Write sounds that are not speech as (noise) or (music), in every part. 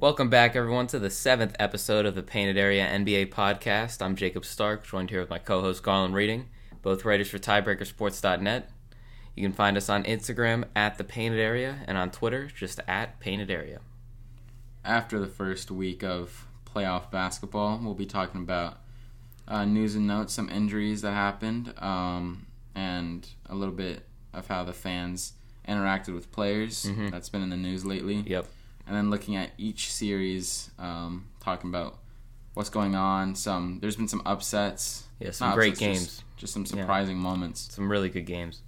Welcome back, everyone, to the seventh episode of the Painted Area NBA podcast. I'm Jacob Stark, joined here with my co host Garlan Reading, both writers for tiebreakersports.net. You can find us on Instagram at the Painted Area and on Twitter just at Painted Area. After the first week of playoff basketball, we'll be talking about uh, news and notes, some injuries that happened, um, and a little bit of how the fans interacted with players. Mhm. That's been in the news lately. Yep. And then looking at each series, um, talking about what's going on. Some there's been some upsets, Yeah, some Not great upsets, games. just, just some Yeah. surprising moments. Some really good games.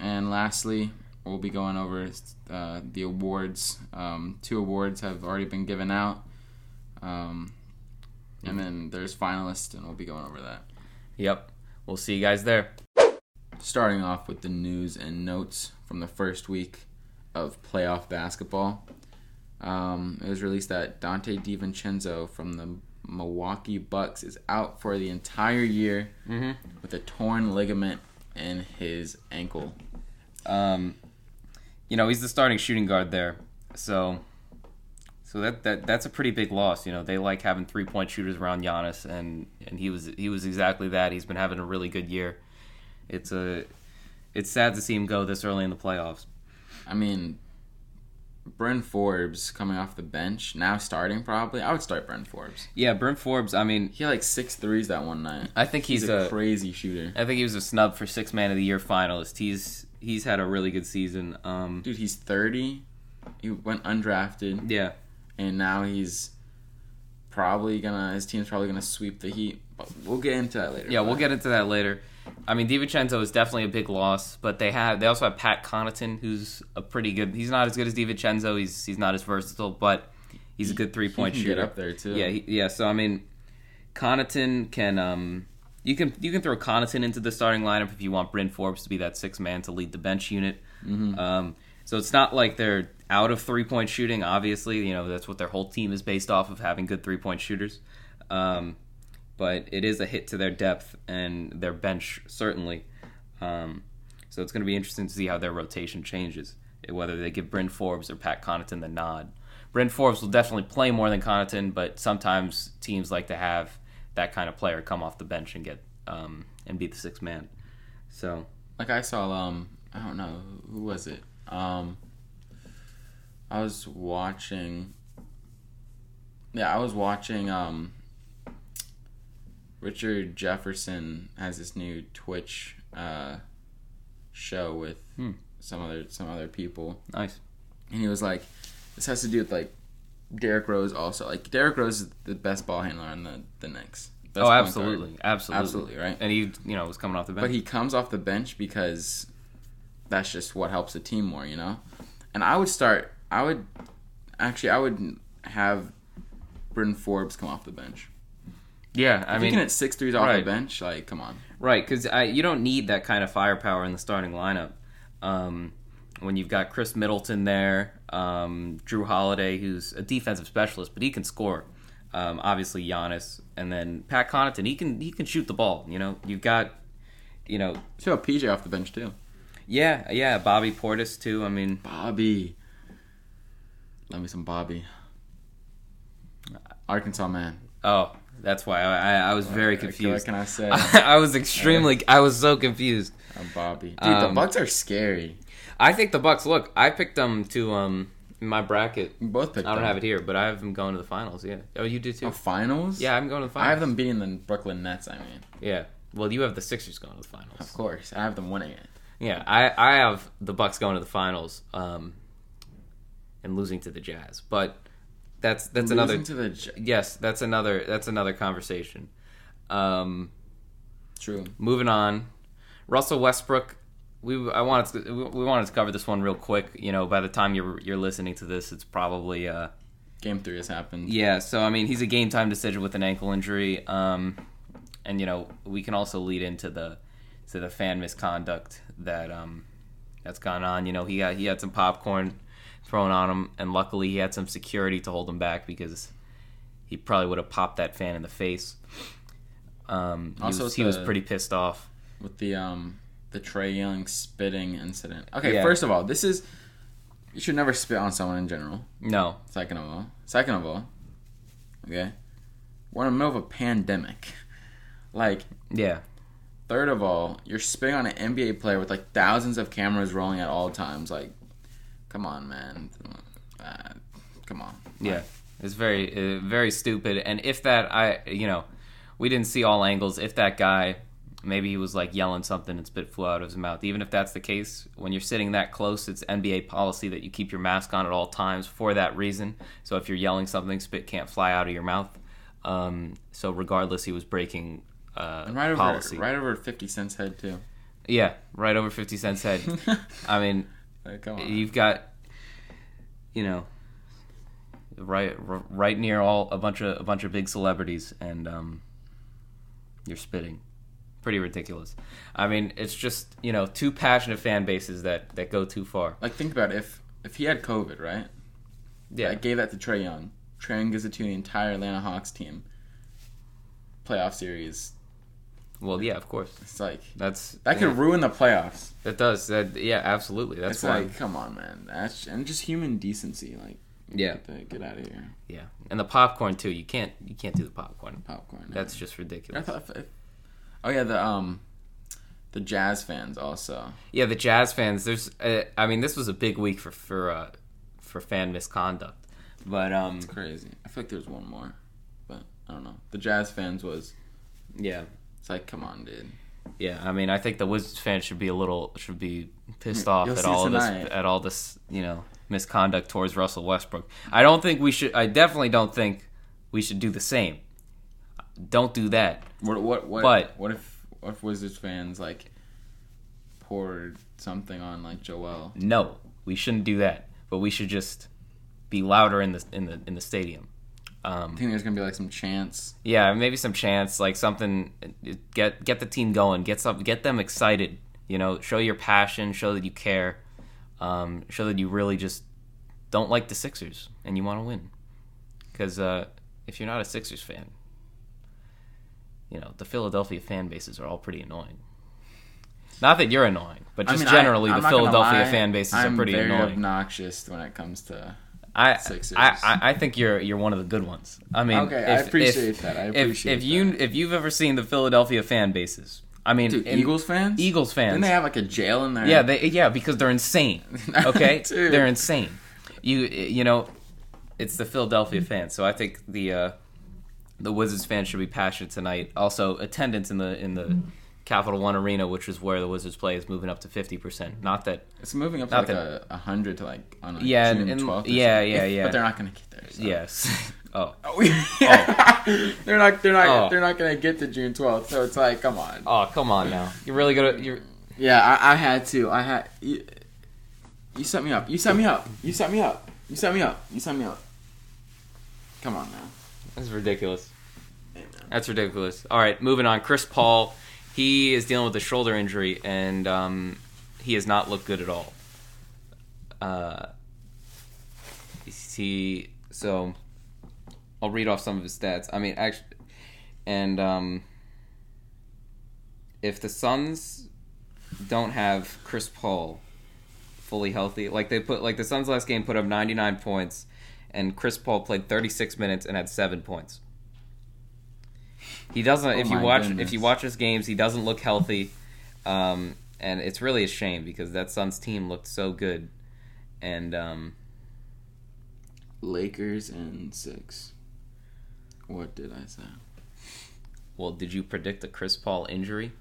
And lastly, we'll be going over uh, the awards. Um, two awards have already been given out, um, and then there's finalists, and we'll be going over that. Yep. We'll see you guys there. Starting off with the news and notes from the first week of playoff basketball. Um, it was released that Dante DiVincenzo from the Milwaukee Bucks is out for the entire year Mm-hmm. with a torn ligament in his ankle. Um, you know, he's the starting shooting guard there, so so that, that that's a pretty big loss. You know, they like having three point shooters around Giannis, and and he was he was exactly that. He's been having a really good year. It's a it's sad to see him go this early in the playoffs. I mean, Bryn Forbes coming off the bench, now starting probably. I would start Bryn Forbes. Yeah, Bryn Forbes. I mean, He had like six threes that one night. I think he's, He's, a a crazy shooter. I think he was a snub for six man of the year finalist. He's he's had a really good season. Um, Dude, he's 30. He went undrafted, yeah, and now he's probably gonna, his team's probably gonna sweep the Heat. But we'll get into that later. Yeah, we'll get into that later. I mean, DiVincenzo is definitely a big loss, but they have they also have Pat Connaughton, who's a pretty good. He's not as good as DiVincenzo. He's he's not as versatile, but he's a good three point shooter. get up there too. Yeah, he, yeah. So I mean, Connaughton can um you can you can throw Connaughton into the starting lineup if you want Bryn Forbes to be that six man to lead the bench unit. Mhm. Um, so it's not like they're out of three point shooting. Obviously, you know that's what their whole team is based off of having good three point shooters. Um, but it is a hit to their depth and their bench certainly. Um, so it's going to be interesting to see how their rotation changes, whether they give Bryn Forbes or Pat Connaughton the nod. Bryn Forbes will definitely play more than Connaughton, but sometimes teams like to have that kind of player come off the bench and get um, and be the sixth man. So like I saw um I don't know who was it um I was watching yeah I was watching um Richard Jefferson has this new Twitch uh show with Hmm. some other some other people nice. and he was like this has to do with like Derrick Rose also like Derrick Rose is the best ball handler on the the Knicks Best oh, absolutely, absolutely, Absolutely, right? And he, you know, was coming off the bench. But he comes off the bench because that's just what helps the team more, you know? And I would start, I would, actually, I would have Bryn Forbes come off the bench. Yeah, I If mean, you can hit six threes off right. the bench, like, come on. Right, because you don't need that kind of firepower in the starting lineup. Um, when you've got Khris Middleton there, um, Jrue Holiday, who's a defensive specialist, but he can score. Um, obviously Giannis, and then Pat Connaughton, he can he can shoot the ball. You know, you've got, you know, So PJ off the bench, too. yeah, yeah, Bobby Portis too. I mean, Bobby. Love me some Bobby. Arkansas man. oh, that's why I, I, I was very confused. What can I say? (laughs) I was extremely, I was so confused. Uh, Bobby. Dude, the Um, Bucks are scary. I think the Bucks. Look, I picked them to um in my bracket. We both picked I don't them. have it here, but I have them going to the finals. Yeah. Oh, you do too. Oh, finals? Yeah, I'm going to the finals. I have them beating the Brooklyn Nets, I mean. Yeah. Well, you have the Sixers going to the finals. Of finals. course. I have them winning it. Yeah, I I have the Bucks going to the finals, um, and losing to the Jazz. But that's that's another. The J- yes, that's another that's another conversation. Um, True. moving on, Russell Westbrook. We I wanted to, we wanted to cover this one real quick. You know, by the time you're you're listening to this, it's probably uh, Game three has happened. Yeah, so I mean, he's a game time decision with an ankle injury, um, and you know we can also lead into the to the fan misconduct that um, that's gone on. You know, he got he had some popcorn thrown on him, and luckily he had some security to hold him back because he probably would have popped that fan in the face. Um, he Also, was, he was pretty pissed off. with the um the Trae Young spitting incident. Okay, Yeah. first of all, this is you should never spit on someone in general. No. Second of all, second of all, okay, we're in the middle of a pandemic. Like, Yeah. third of all, you're spitting on an NBA player with like thousands of cameras rolling at all times. Like, come on, man. Uh, come on. Yeah, it's very uh, very stupid. And if that I you know, we didn't see all angles. If that guy maybe he was like yelling something and spit flew out of his mouth. Even if that's the case, when you're sitting that close, it's NBA policy that you keep your mask on at all times for that reason. So if you're yelling something, spit can't fly out of your mouth. Um, so regardless, he was breaking uh, And right over, policy. right over Fifty Cent's head too. Yeah, right over Fifty Cent's head. (laughs) I mean, Like, come on. you've got you know right r- right near all a bunch of a bunch of big celebrities and um you're spitting pretty ridiculous i mean it's just you know two passionate fan bases that that go too far Like, think about it. if if he had COVID, right? yeah I gave that to Trae Young. Trae Young gives it to the entire Atlanta Hawks team. Playoff series. Well yeah of course It's like that's that could ruin the playoffs. that does that yeah absolutely that's it's why like, come on, man. That's and just human decency. Like, yeah get, get out of here. yeah and the popcorn too you can't you can't do the popcorn Popcorn. that's just I ridiculous. If, oh yeah, the um, the Jazz fans also. Yeah, the Jazz fans. There's, uh, I mean, this was a big week for for uh, for fan misconduct, but um, Crazy. I feel like there's one more, but I don't know. The Jazz fans was. yeah, It's like, come on, dude. yeah. I mean, I think the Wizards fans should be a little should be pissed mm, You'll off at all of this at all this you know misconduct towards Russell Westbrook. I don't think we should. I definitely don't think we should do the same. Don't do that. What what what? But- what if what if Wizards fans like poured something on like Joel? No, we shouldn't do that. But we should just be louder in the in the in the stadium. Um, I think there's gonna be like some chance. Yeah, maybe some chance, like something. Get get the team going. Get some. Get them excited. You know, show your passion. Show that you care. Um, show that you really just don't like the Sixers and you want to win. Because uh, if you're not a Sixers fan, you know the Philadelphia fan bases are all pretty annoying. Not that you're annoying, but I just mean, generally I'm the Philadelphia fan bases I'm are pretty very annoying. obnoxious when it comes to. I, Sixers. I, I I think you're you're one of the good ones. I mean, Okay, I appreciate if- that. I if, appreciate if you that. if you've ever seen the Philadelphia fan bases, I mean, Dude, Eagles fans. Eagles fans, Didn't they have like a jail in there? yeah, they yeah because they're insane. (laughs) Okay, they're insane. You you know, it's the Philadelphia fans. So I think the uh, the Wizards fans should be passionate tonight. Also, attendance in the in the Capital One Arena, which is where the Wizards play, is moving up to fifty percent. Not that It's moving up to like a, a hundred to like on like Yeah, June 12th. yeah, something. yeah, yeah. But they're not gonna get there. So. yes. (laughs) (laughs) oh. Oh, (laughs) they're not. They're not. Oh. They're not gonna get to June twelfth. So it's like, come on. Oh come on now! You're really gonna you're Yeah, I, I had to. I had. You, you set me up. You set me up. You set me up. You set me up. You set me up. Come on now. That's ridiculous. Amen. That's ridiculous. All right, moving on. Chris Paul, he is dealing with a shoulder injury, and um, he has not looked good at all. Uh, he so I'll read off some of his stats. I mean, actually, and um, if the Suns don't have Chris Paul fully healthy, like they put, like the Suns last game put up 99 points, and Chris Paul played 36 minutes and had seven points. He doesn't. Oh if you watch, goodness. if you watch his games, he doesn't look healthy, um, and it's really a shame because that Suns team looked so good, and um, Lakers and six. What did I say? well, did you predict the Chris Paul injury?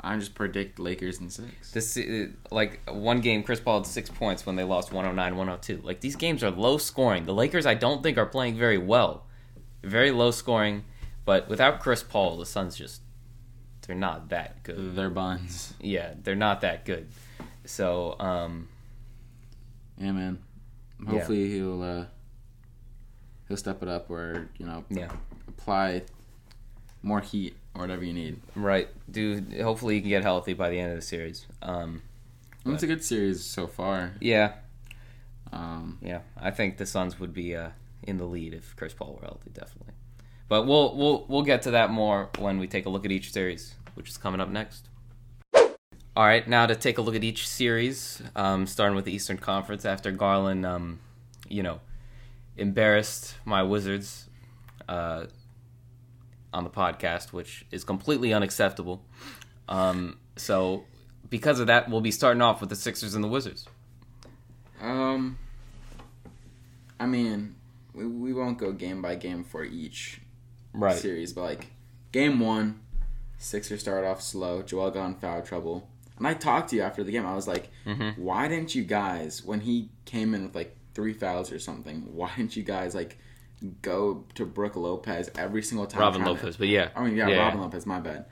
I just predict Lakers and six. This like one game, Chris Paul had six points when they lost 109-102. Like these games are low scoring. The Lakers, I don't think, are playing very well. Very low scoring, but without Chris Paul, the Suns just they're not that good. They're buns. Yeah, they're not that good. So, um, Yeah, man. Yeah. Hopefully he'll uh, he'll step it up or you know yeah, apply more heat or whatever you need. right. Dude, hopefully he can get healthy by the end of the series. Um, It's a good series so far. yeah, Um, yeah. I think the Suns would be uh, in the lead if Chris Paul were healthy, definitely. But we'll we'll we'll get to that more when we take a look at each series, which is coming up next. All right, now to take a look at each series, um, starting with the Eastern Conference. After Garlan, um, you know, embarrassed my Wizards uh, on the podcast, which is completely unacceptable. Um, so, because of that, we'll be starting off with the Sixers and the Wizards. Um, I mean, we, we won't go game by game for each Right. series, but like game one, Sixers started off slow. Joel got in foul trouble, and I talked to you after the game. I was like, Mhm. why didn't you guys when he came in with like three fouls or something? Why didn't you guys like go to Brook Lopez every single time? Robin trying to- Lopez, but yeah. I mean, yeah, Yeah. Robin Lopez. My bad.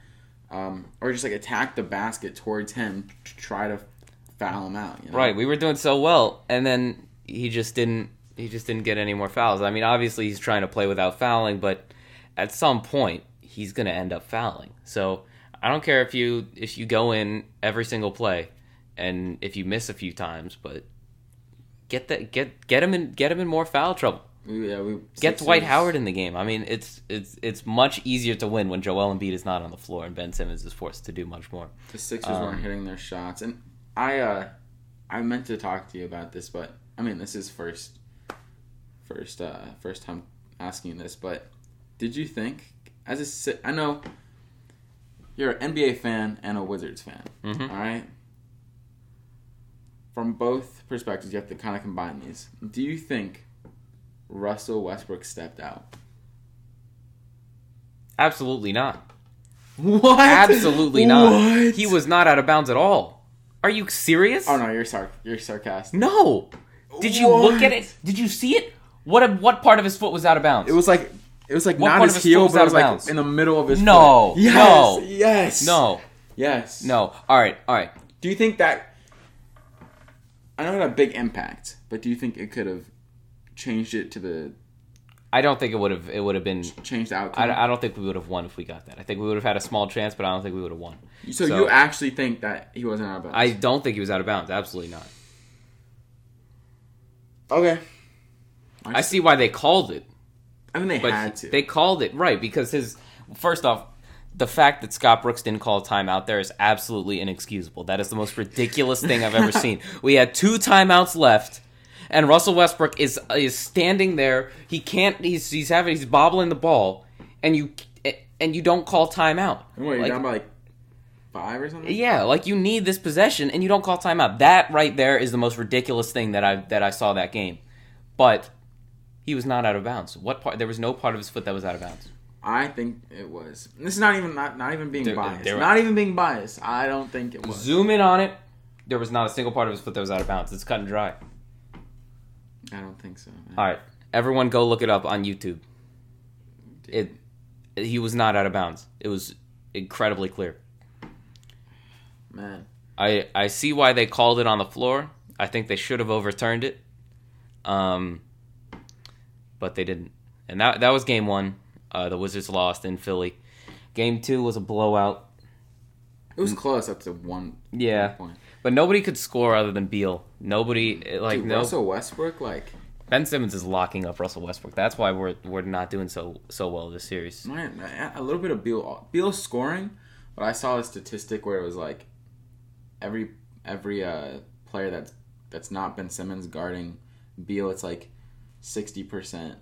Um, or just like attack the basket towards him to try to foul him out. You know? Right, we were doing so well, and then he just didn't. He just didn't get any more fouls. I mean, obviously he's trying to play without fouling, but at some point he's going to end up fouling. So I don't care if you if you go in every single play, and if you miss a few times, but get that get get him in get him in more foul trouble. Yeah, we Get Dwight Howard in the game. I mean, it's it's it's much easier to win when Joel Embiid is not on the floor and Ben Simmons is forced to do much more. The Sixers Um, weren't hitting their shots, and I uh, I meant to talk to you about this, but I mean, this is first, first, uh, first time asking this. But did you think, as a, I know you're an NBA fan and a Wizards fan, Mhm. all right? From both perspectives, you have to kind of combine these. Do you think Russell Westbrook stepped out? Absolutely not. What? Absolutely not. What? He was not out of bounds at all. Are you serious? Oh no, you're sar- you're sarcastic. No. Did you look at it? Did you see it? What what part of his foot was out of bounds? It was like it was like What not his his heel, but out it was like bounds? in the middle of his No. Yes, no. yes, no, yes, no. All right, all right. Do you think that? I know it had a big impact, but do you think it could have changed it to the I don't think it would have. It would have been. changed outcome? I, I don't think we would have won if we got that. I think we would have had a small chance, but I don't think we would have won. so, so- you actually think that he wasn't out of bounds? I don't think he was out of bounds. Absolutely not. okay. I see why they called it, I mean, they but had to. they called it right because his first off, the fact that Scott Brooks didn't call a timeout there is absolutely inexcusable. That is the most ridiculous thing I've ever (laughs) seen. We had two timeouts left, and Russell Westbrook is is standing there. He can't. He's he's having he's bobbling the ball, and you and you don't call timeout. And what, you're Like, down by like five or something? yeah, like you need this possession, and you don't call timeout. That right there is the most ridiculous thing that I that I saw that game. But he was not out of bounds. What part? There was no part of his foot that was out of bounds. I think it was. This is not even not, not even being There- biased. there- not even being biased. I don't think it was. Zoom in on it. There was not a single part of his foot that was out of bounds. It's cut and dry. I don't think so. man. All right, everyone, go look it up on YouTube. It, he was not out of bounds. It was incredibly clear. Man, I I see why they called it on the floor. I think they should have overturned it. Um, but they didn't. And that that was game one. Uh, the Wizards lost in Philly. Game two was a blowout. it was close up to one. Yeah. one point. But nobody could score other than Beal. Nobody like Dude, no. Russell Westbrook, like Ben Simmons is locking up Russell Westbrook. That's why we're we're not doing so so well this series. man, a little bit of Beal. Beal scoring, but I saw a statistic where it was like every every uh, player that's that's not Ben Simmons guarding Beal, it's like sixty percent.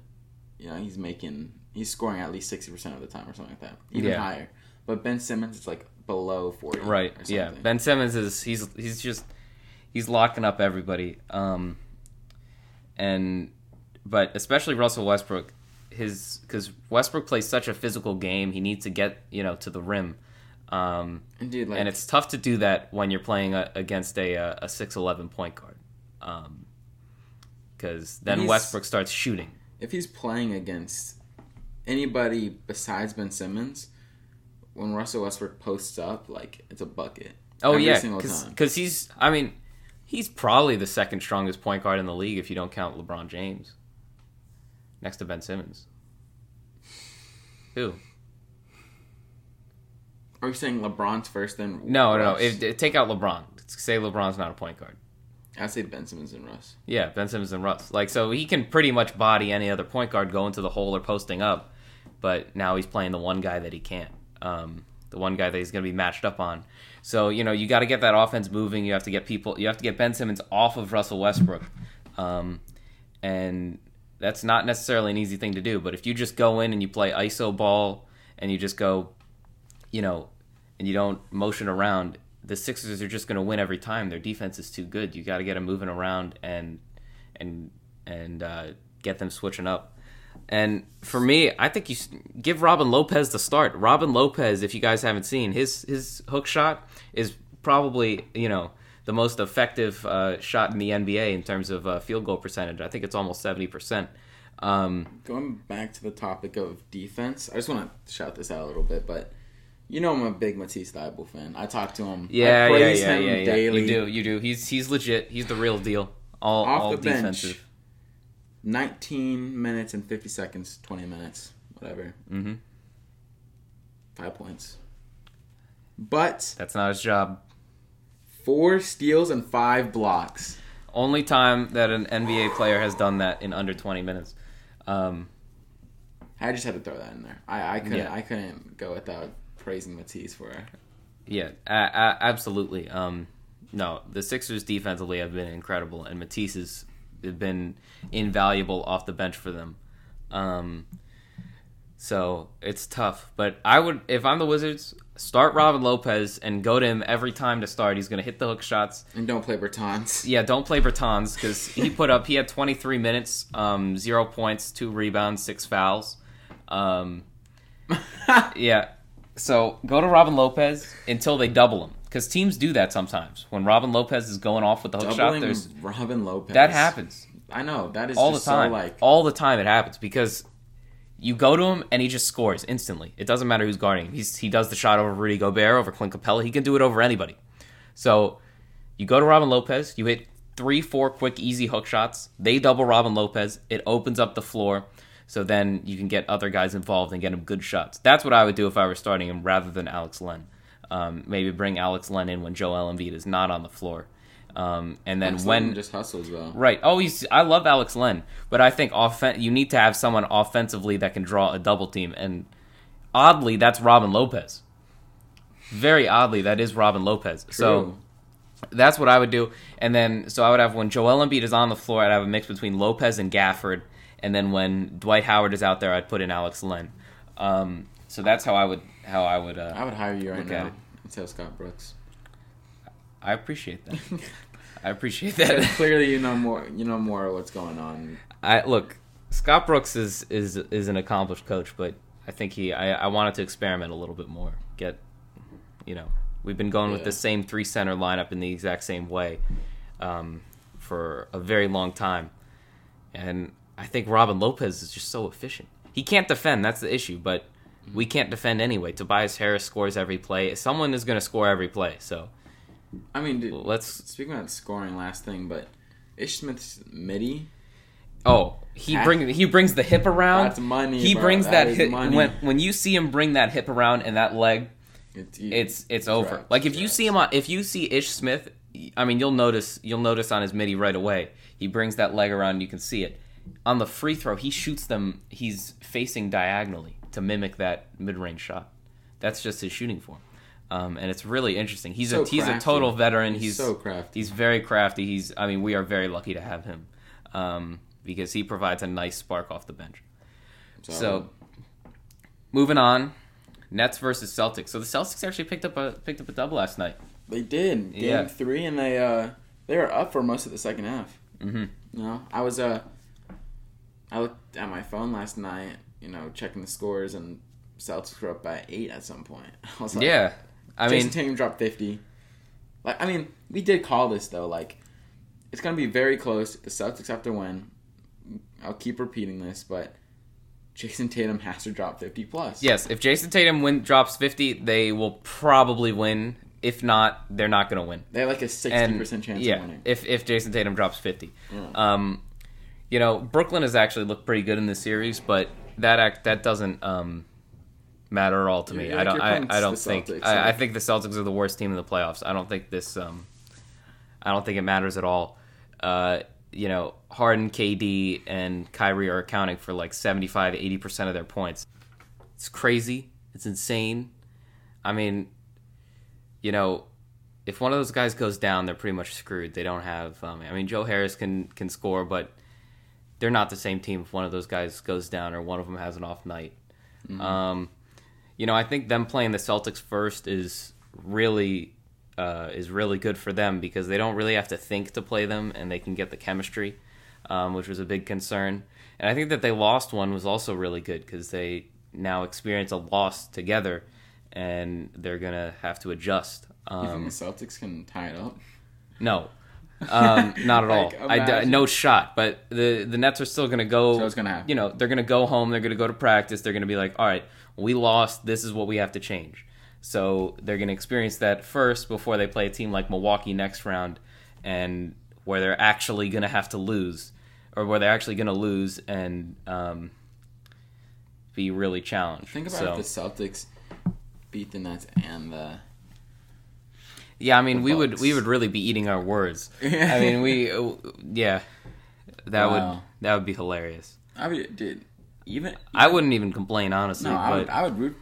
You know, he's making he's scoring at least sixty percent of the time or something like that, even Yeah. higher. But Ben Simmons, it's like below forty. Right. Yeah. Ben Simmons is he's he's just he's locking up everybody. Um and but especially Russell Westbrook his cuz Westbrook plays such a physical game, he needs to get, you know, to the rim. Um like and it's tough to do that when you're playing a, against a a 6'11 point guard. Um cuz then He's- Westbrook starts shooting. if he's playing against anybody besides Ben Simmons, when Russell Westbrook posts up, like it's a bucket. Oh Every yeah, because he's. I mean, he's probably the second strongest point guard in the league if you don't count LeBron James, next to Ben Simmons. Who? Are you saying LeBron's first? Then No, no, no. If- take out LeBron. Say LeBron's not a point guard. I'd say Ben Simmons and Russ. Yeah, Ben Simmons and Russ. Like so, he can pretty much body any other point guard going to the hole or posting up, but now he's playing the one guy that he can't. Um, the one guy that he's going to be matched up on. So you know you got to get that offense moving. You have to get people. You have to get Ben Simmons off of Russell Westbrook, um, and that's not necessarily an easy thing to do. But if you just go in and you play iso ball and you just go, you know, and you don't motion around, the Sixers are just going to win every time. Their defense is too good. You got to get them moving around and and and uh, get them switching up. And for me, I think you give Robin Lopez the start. Robin Lopez, if you guys haven't seen his his hook shot, is probably you know the most effective uh, shot in the NBA in terms of uh, field goal percentage. I think it's almost seventy percent. Um, Going back to the topic of defense, I just want to shout this out a little bit, but you know I'm a big Matisse Thybulle fan. I talk to him. yeah, I yeah, yeah, him yeah, yeah. daily. You do, you do. He's he's legit. He's the real deal. All Off all the bench. defensive. 19 minutes and 50 seconds, 20 minutes, whatever. hmm Five points. But That's not his job. four steals and five blocks. Only time that an NBA player has done that in under twenty minutes. Um, I just had to throw that in there. I, I couldn't Yeah. I couldn't go without praising Matisse for Yeah, absolutely. Um, no, the Sixers defensively have been incredible, and Matisse has been invaluable off the bench for them. Um, so it's tough, but I would, if I'm the Wizards, start Robin Lopez and go to him every time to start. He's going to hit the hook shots. and don't play Bertans. Yeah, don't play Bertans because he put up. He had 23 minutes, um, zero points, two rebounds, six fouls. Um, (laughs) yeah. So go to Robin Lopez until they double him because teams do that sometimes. When Robin Lopez is going off with the hook shot, there's Robin Lopez. that happens I know that is all the time. So like all the time it happens because you go to him and he just scores instantly. It doesn't matter who's guarding him. He's he does the shot over Rudy Gobert, over Clint Capela. He can do it over anybody. So you go to Robin Lopez, you hit three, four quick, easy hook shots. They double Robin Lopez. It opens up the floor. So then you can get other guys involved and get him good shots. That's what I would do if I were starting him rather than Alex Len. Um, maybe bring Alex Len in when Joel Embiid is not on the floor. Um, and then Alex when Len just hustles though. Right. Oh, he's, I love Alex Len, but I think offen- you need to have someone offensively that can draw a double team, and oddly, that's Robin Lopez. Very oddly, that is Robin Lopez. So that's what I would do, and then so I would have when Joel Embiid is on the floor, I'd have a mix between Lopez and Gafford, and then when Dwight Howard is out there, I'd put in Alex Len. Um, so that's how I would how I would. Uh, I would hire you right now it. instead Scott Brooks. I appreciate that. (laughs) I appreciate that. Clearly, you know more. You know more of what's going on. I look, Scott Brooks is is is an accomplished coach, but I think he I, I wanted to experiment a little bit more. Get you know, we've been going with the same three center lineup in the exact same way um, for a very long time. And I think Robin Lopez is just so efficient. He can't defend, that's the issue, but mm-hmm. we can't defend anyway. Tobias Harris scores every play. Someone is going to score every play. So I mean, dude, let's speaking about scoring, last thing, but Ish Smith's midi. Oh, he bring he brings the hip around. That's money, He bro. brings That that, hip money. when when you see him bring that hip around and that leg, It's it's it's over. Like if you see him on if you see Ish Smith, I mean you'll notice you'll notice on his midi right away. He brings that leg around, you can see it. On the free throw, he shoots them. He's facing diagonally to mimic that mid range shot. That's just his shooting form, um, and it's really interesting. He's So a he's a total veteran. He's He's so crafty. He's very crafty. He's I mean we are very lucky to have him um, because he provides a nice spark off the bench. So, moving on, Nets versus Celtics. So the Celtics actually picked up a picked up a double last night. they did game Yeah. three, and they uh they were up for most of the second half. hmm You know, I was uh, I looked at my phone last night. You know, checking the scores, and Celtics were up by eight at some point. (laughs) I was like, Yeah, I Jayson mean, Tatum dropped fifty. Like, I mean, we did call this though. Like, it's gonna be very close. The Celtics have to win. I'll keep repeating this, but Jayson Tatum (laughs) has to drop fifty plus. yes. If Jayson Tatum win drops fifty, they will probably win. If not, they're not going to win. they have like a sixty percent chance yeah, of winning. if if Jayson Tatum drops fifty, Yeah. um, you know Brooklyn has actually looked pretty good in this series, but that act that doesn't um matter at all to me. You're- I don't. I, I don't think. Celtics, I, I think the Celtics are the worst team in the playoffs. I don't think this. Um, I don't think it matters at all. Uh, you know, Harden, KD, and Kyrie are accounting for like 75, 80 percent of their points. It's crazy. It's insane. I mean, you know, if one of those guys goes down, they're pretty much screwed. They don't have. Um, I mean, Joe Harris can can score, but they're not the same team if one of those guys goes down or one of them has an off night. Um, you know, I think them playing the Celtics first is really uh, is really good for them because they don't really have to think to play them, and they can get the chemistry, um, which was a big concern. And I think that they lost one was also really good because they now experience a loss together, and they're gonna have to adjust. You Um, think the Celtics can tie it up? no, um, (laughs) not at all. Like, I d- imagine- no shot. But the the Nets are still going to go. So it's gonna happen. You know, they're going to go home. They're going to go to practice. They're going to be like, all right, we lost. This is what we have to change. So they're going to experience that first before they play a team like Milwaukee next round, and where they're actually going to have to lose, or where they're actually going to lose and um, be really challenged. Think about so, if the Celtics beat the Nets and the. Yeah, I mean, the we would we would really be eating our words. (laughs) I mean, we uh, yeah, that would that would be hilarious. I mean, dude, even I wouldn't even complain honestly, no, I would, I would root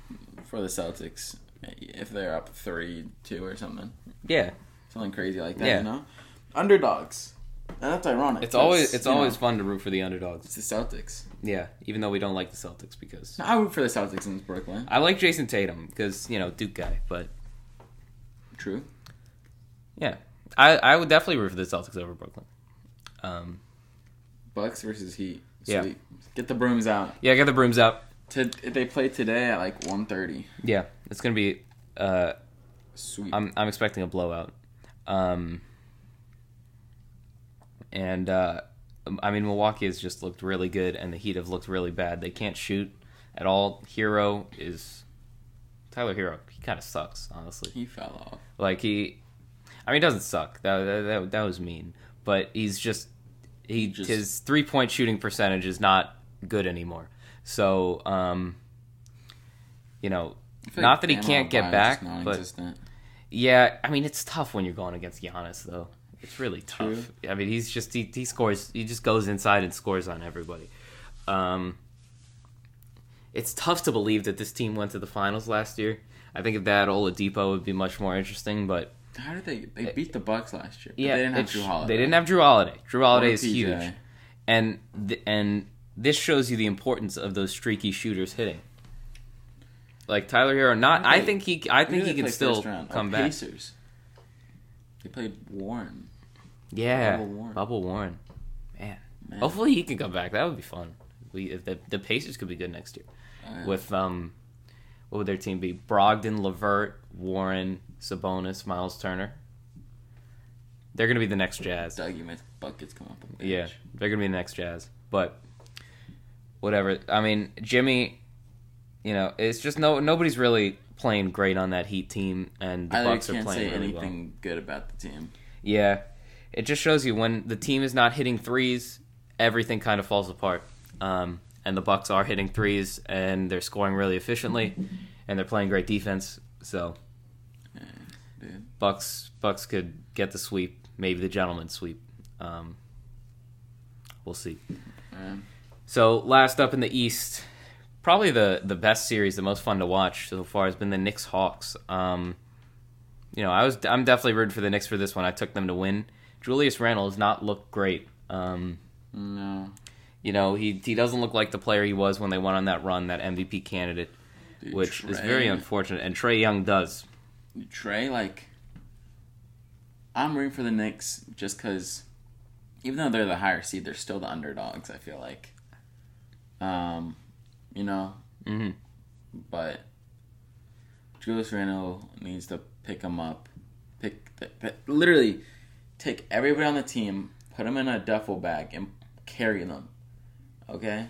for the Celtics if they're up three two or something, yeah, something crazy like that. Yeah. You know, underdogs. And that's ironic. it's always it's you know, always fun to root for the underdogs. it's the Celtics. Yeah, even though we don't like the Celtics because No, I root for the Celtics in Brooklyn. I like Jayson Tatum because you know Duke guy, but True. Yeah, I I would definitely root for the Celtics over Brooklyn. Um, Bucks versus Heat. Yeah. Get the brooms out. yeah, get the brooms out. To, they play today at like 1.30. Yeah, it's gonna be. Uh, Sweet. I'm I'm expecting a blowout. Um, and uh, I mean Milwaukee has just looked really good, and the Heat have looked really bad. They can't shoot at all. Herro is Tyler Herro. He kind of sucks, honestly. he fell off. Like he, I mean, he doesn't suck. That that, that, that was mean, but he's just he Just- his three point shooting percentage is not good anymore. So, um, you know, not like that he can't get back, but yeah, I mean, it's tough when you're going against Giannis, though. It's really tough. True. I mean, he's just he, he scores. He just goes inside and scores on everybody. Um, it's tough to believe that this team went to the finals last year. I think if had Oladipo, would be much more interesting. But How did they? They beat the Bucks last year. but yeah, they didn't have Jrue Holiday. They didn't have Jrue Holiday. Jrue Holiday is huge, and th- and this shows you the importance of those streaky shooters hitting. Like Tyler Herro, not. I think he. I think he can still? Oh, come back. Pacers. They played Warren. Yeah, Bubble Warren. Bubble Warren. Man. Man. hopefully he can come back. That would be fun. We if the the Pacers could be good next year Uh, with um, what would their team be? Brogdon, Levert, Warren, Sabonis, Miles Turner. They're gonna be the next Jazz. Dougie makes buckets come up. the Yeah, they're gonna be the next Jazz. But whatever. I mean, Jimmy. You know, it's just no nobody's really playing great on that Heat team, and the I Bucks are playing really well. anything good about the team. Yeah, it just shows you when the team is not hitting threes, everything kind of falls apart. Um, and the Bucks are hitting threes, and they're scoring really efficiently, and they're playing great defense. So. Bucks Bucks could get the sweep, maybe the gentleman sweep. Um, we'll see. So last up in the East, probably the the best series, the most fun to watch so far has been the Knicks Hawks. Um, you know, I was I'm definitely rooting for the Knicks for this one. I took them to win. Julius Randle has not looked great. Um, no. you know, he he doesn't look like the player he was when they went on that run, that MVP candidate, Dude, which is very unfortunate. And Trae Young does. Trey, like, I'm rooting for the Knicks just because, even though they're the higher seed, they're still the underdogs. I feel like, um, you know, hmm but Julius Randle needs to pick him up, pick, pick literally take everybody on the team, put them in a duffel bag, and carry them. Okay,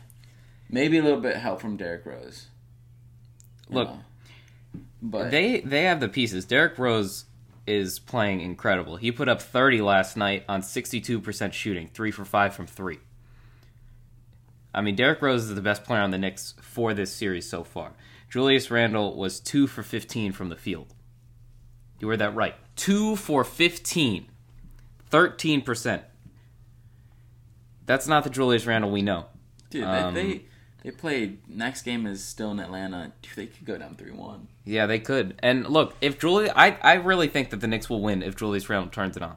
maybe a little bit help from Derrick Rose. Look, know. but They they have the pieces. Derrick Rose is playing incredible. He put up 30 last night on 62% shooting, 3 for 5 from 3. I mean, Derrick Rose is the best player on the Knicks for this series so far. Julius Randle was 2 for 15 from the field. You heard that right. 2 for 15. 13%. That's not the Julius Randle we know. Dude, Um, they, they They played next game is still in Atlanta. Dude, they could go down three one. Yeah, they could. And look, if Julie, I I really think that the Knicks will win if Julius Randle turns it on.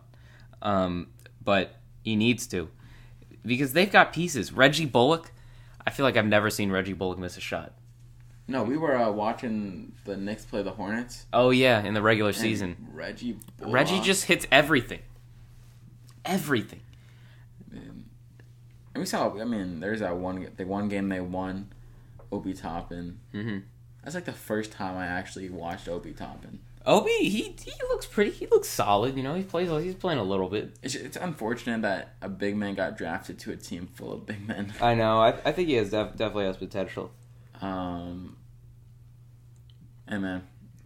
Um, but he needs to because they've got pieces. Reggie Bullock, I feel like I've never seen Reggie Bullock miss a shot. No, we were uh, watching the Knicks play the Hornets. Oh yeah, in the regular and season, Reggie. Bullock, Reggie just hits everything. Everything. And we saw. I mean, there's that one. The one game they won. Obi Toppin. hmm That's like the first time I actually watched Obi Toppin. Obi, he he looks pretty. He looks solid. You know, he plays. He's playing a little bit. It's, it's unfortunate that a big man got drafted to a team full of big men. I know. I, I think he has def- definitely has potential. Um, and man,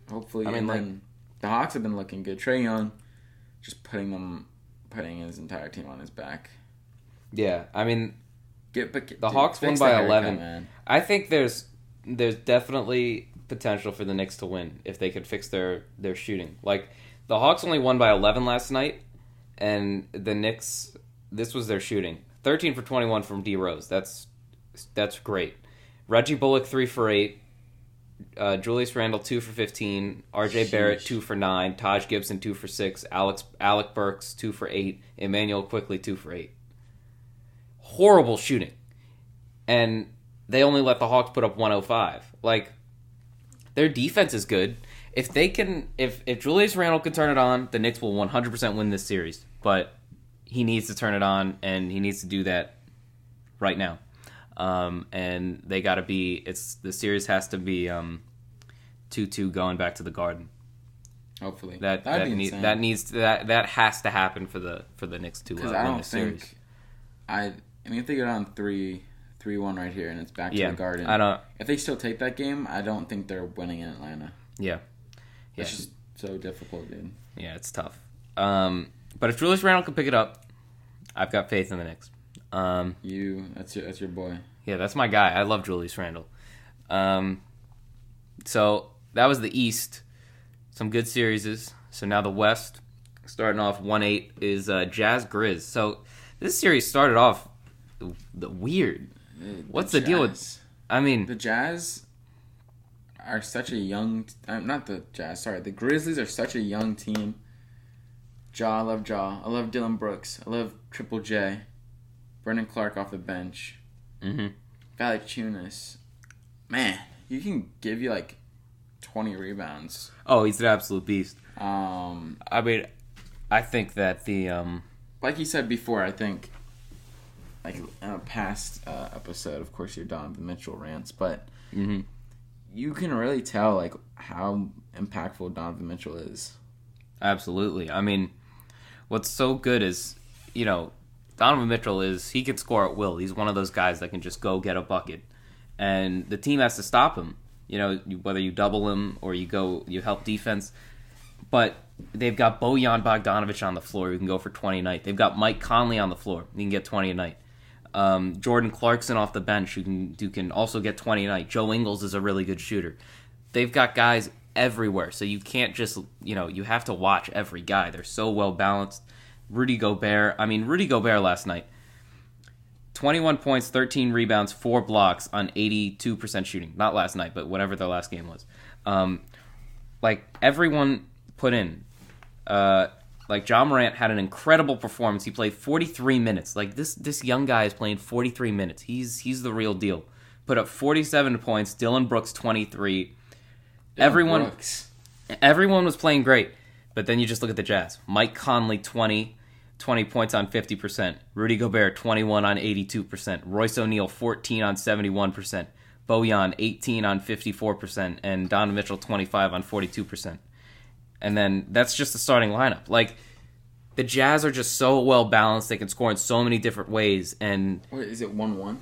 hopefully, I mean, and like- then the Hawks have been looking good. Trae Young, just putting them, putting his entire team on his back. Yeah, I mean, Get, but The Hawks won by the haircut, 11. man. I think there's there's definitely potential for the Knicks to win if they could fix their their shooting. Like the Hawks only won by 11 last night, and the Knicks this was their shooting 13 for 21 from D Rose. That's that's great. Reggie Bullock three for eight. Uh, Julius Randle two for fifteen, R.J. Barrett two for nine, Taj Gibson two for six, Alex Alec Burks two for eight, Immanuel Quickley two for eight. Horrible shooting, and they only let the Hawks put up 105. Like their defense is good. If they can, if if Julius Randle can turn it on, the Knicks will 100% win this series. But he needs to turn it on, and he needs to do that right now. Um, and they got to be. It's the series has to be um, two two going back to the Garden. Hopefully, That That'd that, need, that needs that that has to happen for the for the Knicks to uh, win I don't the series. I. I mean, if they go down three, three one right here, and it's back to the Garden. I don't. If they still take that game, I don't think they're winning in Atlanta. Yeah, yeah, It's just so difficult, dude. yeah. It's tough. Um, but if Julius Randle can pick it up, I've got faith in the Knicks. Um, You, that's your, that's your boy. Yeah, that's my guy. I love Julius Randle. Um, so that was the East. Some good series. So now the West, starting off one eight is uh, Jazz Grizz. So this series started off the, the weird. What's the deal with- I mean, the Jazz? Are such a young, uh, not the Jazz. Sorry, the Grizzlies are such a young team. Ja, I love Ja. I love Dillon Brooks. I love Triple J. Brandon Clarke off the bench. mhm. Valanciunas. Man, you can give you like twenty rebounds. oh, he's an absolute beast. Um, I mean, I think that the um, like you said before, I think, like in a past uh, episode, of course, your Donovan Mitchell rants, but mhm. you can really tell like how impactful Donovan Mitchell is. Absolutely. I mean, what's so good is, you know, Donovan Mitchell is he can score at will. He's one of those guys that can just go get a bucket, and the team has to stop him. You know, whether you double him or you go you help defense, but they've got Bojan Bogdanovic on the floor who can go for twenty a night. They've got Mike Conley on the floor who can get twenty a night. Um, Jordan Clarkson off the bench who can who can also get twenty a night. Joe Ingles is a really good shooter. They've got guys everywhere, so you can't just you know you have to watch every guy. They're so well balanced. Rudy Gobert, I mean Rudy Gobert last night, twenty one points, thirteen rebounds, four blocks on eighty two percent shooting. Not last night, but whatever their last game was. Um, like everyone put in. Uh, like Ja Morant had an incredible performance. He played 43 minutes. Like this this young guy is playing 43 minutes. He's he's the real deal. Put up 47 points. Dillon Brooks 23. Everyone Brooks. everyone was playing great. But then you just look at the Jazz. Mike Conley 20 20 points on 50%. Rudy Gobert 21 on 82%. Royce O'Neale 14 on 71%. Bojan 18 on 54% and Don Mitchell 25 on 42%. And then that's just the starting lineup. Like the Jazz are just so well balanced. They can score in so many different ways and Wait, is it one one?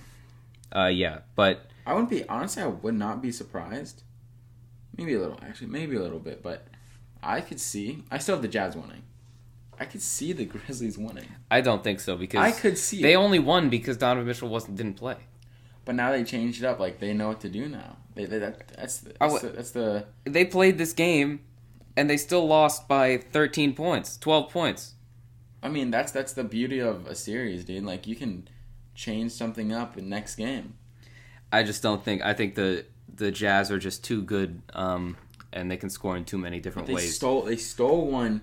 uh yeah, but I wouldn't be honestly. I would not be surprised. Maybe a little, actually, maybe a little bit, but I could see. I still have the Jazz winning. I could see the (laughs) Grizzlies winning. I don't think so because I could see they it. only won because Donovan Mitchell wasn't didn't play. But now they changed it up. Like they know what to do now. They, they that, that's the, that's, the, that's the they played this game and they still lost by 13 points 12 points I mean that's that's the beauty of a series, dude. Like you can change something up in next game. I just don't think. I think the the Jazz are just too good, um, and they can score in too many different They ways. stole they stole one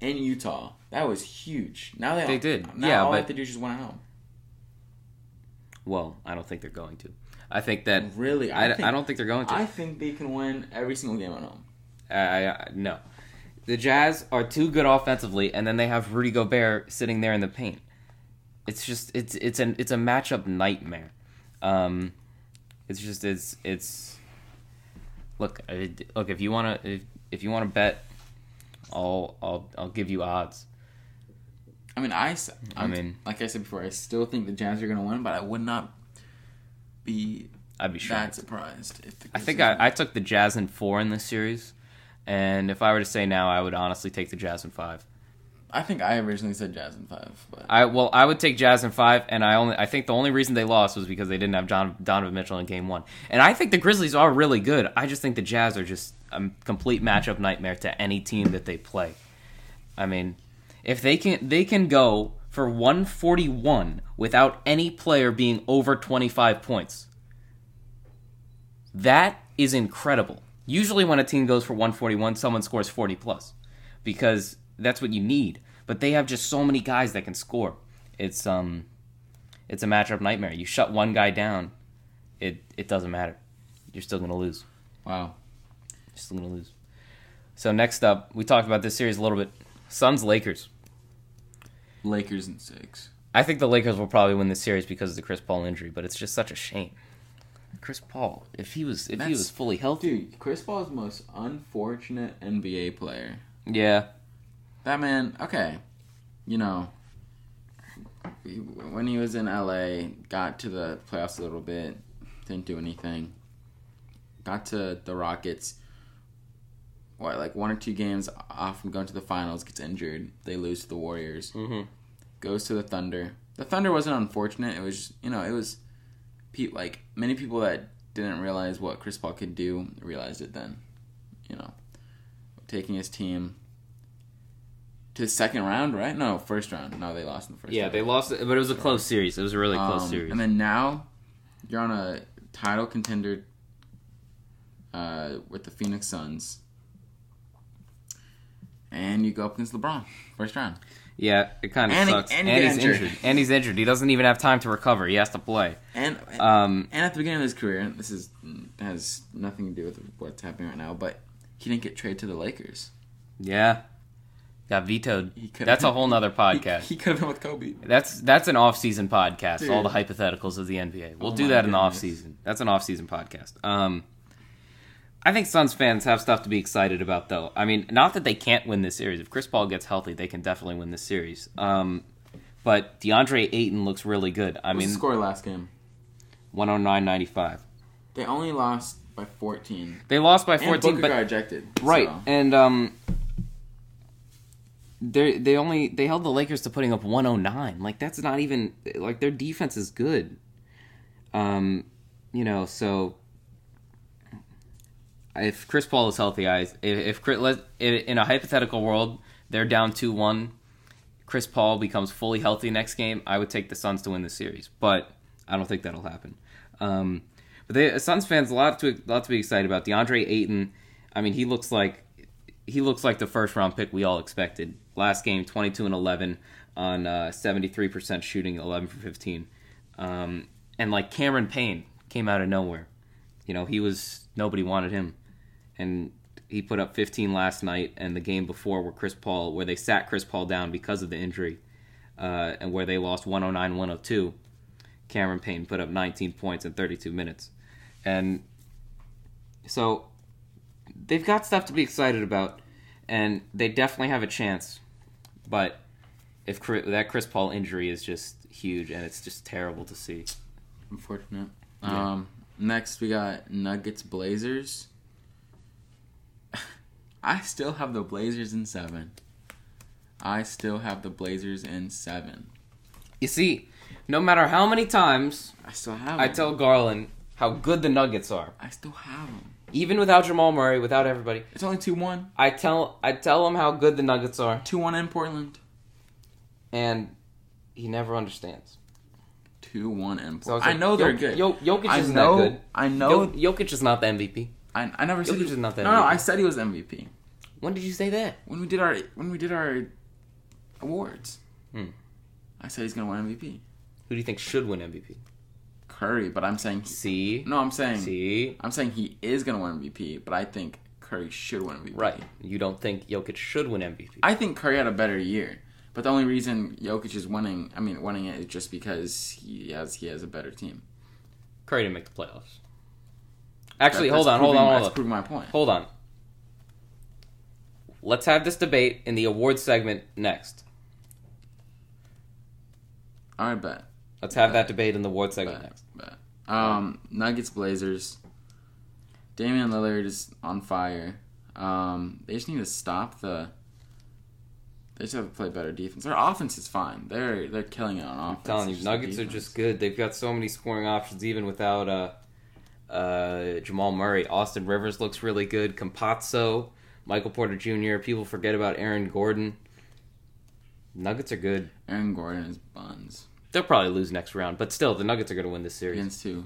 in Utah. That was huge. Now they They did. Now Yeah, all they but- have to do is just win at home. well, I don't think they're going to. I think that Really, I, I, think, I don't think they're going to. I think they can win every single game at home. I, I no. The Jazz are too good offensively, and then they have Rudy Gobert sitting there in the paint. It's just it's it's an it's a matchup nightmare. Um, it's just it's it's. Look, look. If you wanna if, if you wanna bet, I'll I'll I'll give you odds. I mean, I, I mean- like I said before, I still think the Jazz are going to win, but I would not be I'd be that surprised if the I think I, I took the Jazz in four in this series, and if I were to say now, I would honestly take the Jazz in five. I think I originally said Jazz in five, but I well, I would take Jazz in five, and I only I think the only reason they lost was because they didn't have John Donovan Mitchell in Game One. And I think the Grizzlies are really good. I just think the Jazz are just a complete matchup nightmare to any team that they play. I mean, if they can they can go for 141 without any player being over 25 points. That is incredible. Usually when a team goes for 141, someone scores 40 plus because that's what you need. But they have just so many guys that can score. It's um it's a matchup nightmare. You shut one guy down, it it doesn't matter. You're still going to lose. wow. You're still going to lose. So next up, we talked about this series a little bit. Suns Lakers. Lakers in six. I think the Lakers will probably win this series because of the Chris Paul injury, but it's just such a shame. Chris Paul, if he was if he was fully healthy, Dude, Chris Paul's the most unfortunate NBA player. yeah, That man, okay, you know, when he was in LA, got to the playoffs a little bit, didn't do anything. Got to the Rockets, what, like one or two games off from going to the finals, gets injured. They lose to the Warriors. Mhm. Goes to the Thunder. The Thunder wasn't unfortunate. It was, you know, it was, pe- like, many people that didn't realize what Chris Paul could do realized it then. You know, taking his team to the second round, right? No, first round. No, they lost in the first yeah, round. they lost, but it was a close series. It was a really close Um, series. And then now you're on a title contender uh, with the Phoenix Suns. And you go up against LeBron, first round. Yeah, it kind of And he- sucks. and And, he injured. injured. And he's injured. He doesn't even have time to recover. He has to play. And Um, and at the beginning of his career, this is has nothing to do with what's happening right now, but he didn't get traded to the Lakers. yeah, got vetoed. He That's a whole nother podcast. he could have been with Kobe. That's that's an off-season podcast. All the hypotheticals of the NBA. We'll Oh do that in the off-season. That's an off-season podcast. Um, I think Suns fans have stuff to be excited about, though. I mean, not that they can't win this series. If Chris Paul gets healthy, they can definitely win this series. Um, but DeAndre Ayton looks really good. I I mean, mean, score last game. 109.95. They only lost by 14. They lost by And 14, Booker but got ejected. Right, so- and um, they they only they held the Lakers to putting up 109. Like that's not even like their defense is good. Um, you know, so if Chris Paul is healthy, I if, if in a hypothetical world they're down two one, Chris Paul becomes fully healthy next game, I would take the Suns to win the series, but I don't think that'll happen. Um, but the Suns fans a lot to lot to be excited about. DeAndre Ayton, I mean, he looks like he looks like the first round pick we all expected. Last game, twenty two and eleven on seventy three percent shooting, eleven for fifteen, um, and like Cameron Payne came out of nowhere. You know, he was nobody wanted him, and he put up fifteen last night, and the game before where Chris Paul, where they sat Chris Paul down because of the injury, uh, and where they lost 109-102. Cameron Payne put up 19 points in 32 minutes. And so they've got stuff to be excited about, and they definitely have a chance. But if Chris, that Chris Paul injury is just huge, and it's just terrible to see. Unfortunate. Yeah. Um, next we got Nuggets Blazers. I still have the Blazers in seven. I still have the Blazers in seven. You see, no matter how many times I still have. I them. tell Garlan how good the Nuggets are, I still have them. even without Jamal Murray, without everybody, It's only two one. I tell I tell him how good the Nuggets are, Two one in Portland. and he never understands. two one and So I like, know they're Jok- good. Jok- Jokic I isn't know. that good. I know. Jo- Jokic is not the MVP. I, I never said Jokic he is not that No, no, I said he was MVP When did you say that? when we did our when we did our awards. Hmm. I said he's gonna win MVP. Who do you think should win MVP? Curry, but I'm saying See, no. I'm saying see, I'm saying he is gonna win MVP, but I think Curry should win MVP. right? You don't think Jokic should win MVP? I think Curry had a better year, but the only reason Jokic is winning, I mean, winning it is just because he has he has a better team. Curry didn't make the playoffs. Actually, That- hold that's on, hold on, hold That's on, proving my point. hold on. Let's have this debate in the awards segment next. All right, bet. Let's have that debate in the awards segment bet, next. bet. Um, Nuggets Blazers. Damian Lillard is on fire. Um, they just need to stop the. They just have to play better defense. Their offense is fine. They're they're killing it on offense. I'm telling you, It's just the Nuggets are just good. They've got so many scoring options, even without uh, uh, Jamal Murray. Austin Rivers looks really good. Campazzo, Michael Porter Jr. People forget about Aaron Gordon. Nuggets are good. Aaron Gordon is buns They'll probably lose next round, but still, the Nuggets are going to win this series. against who?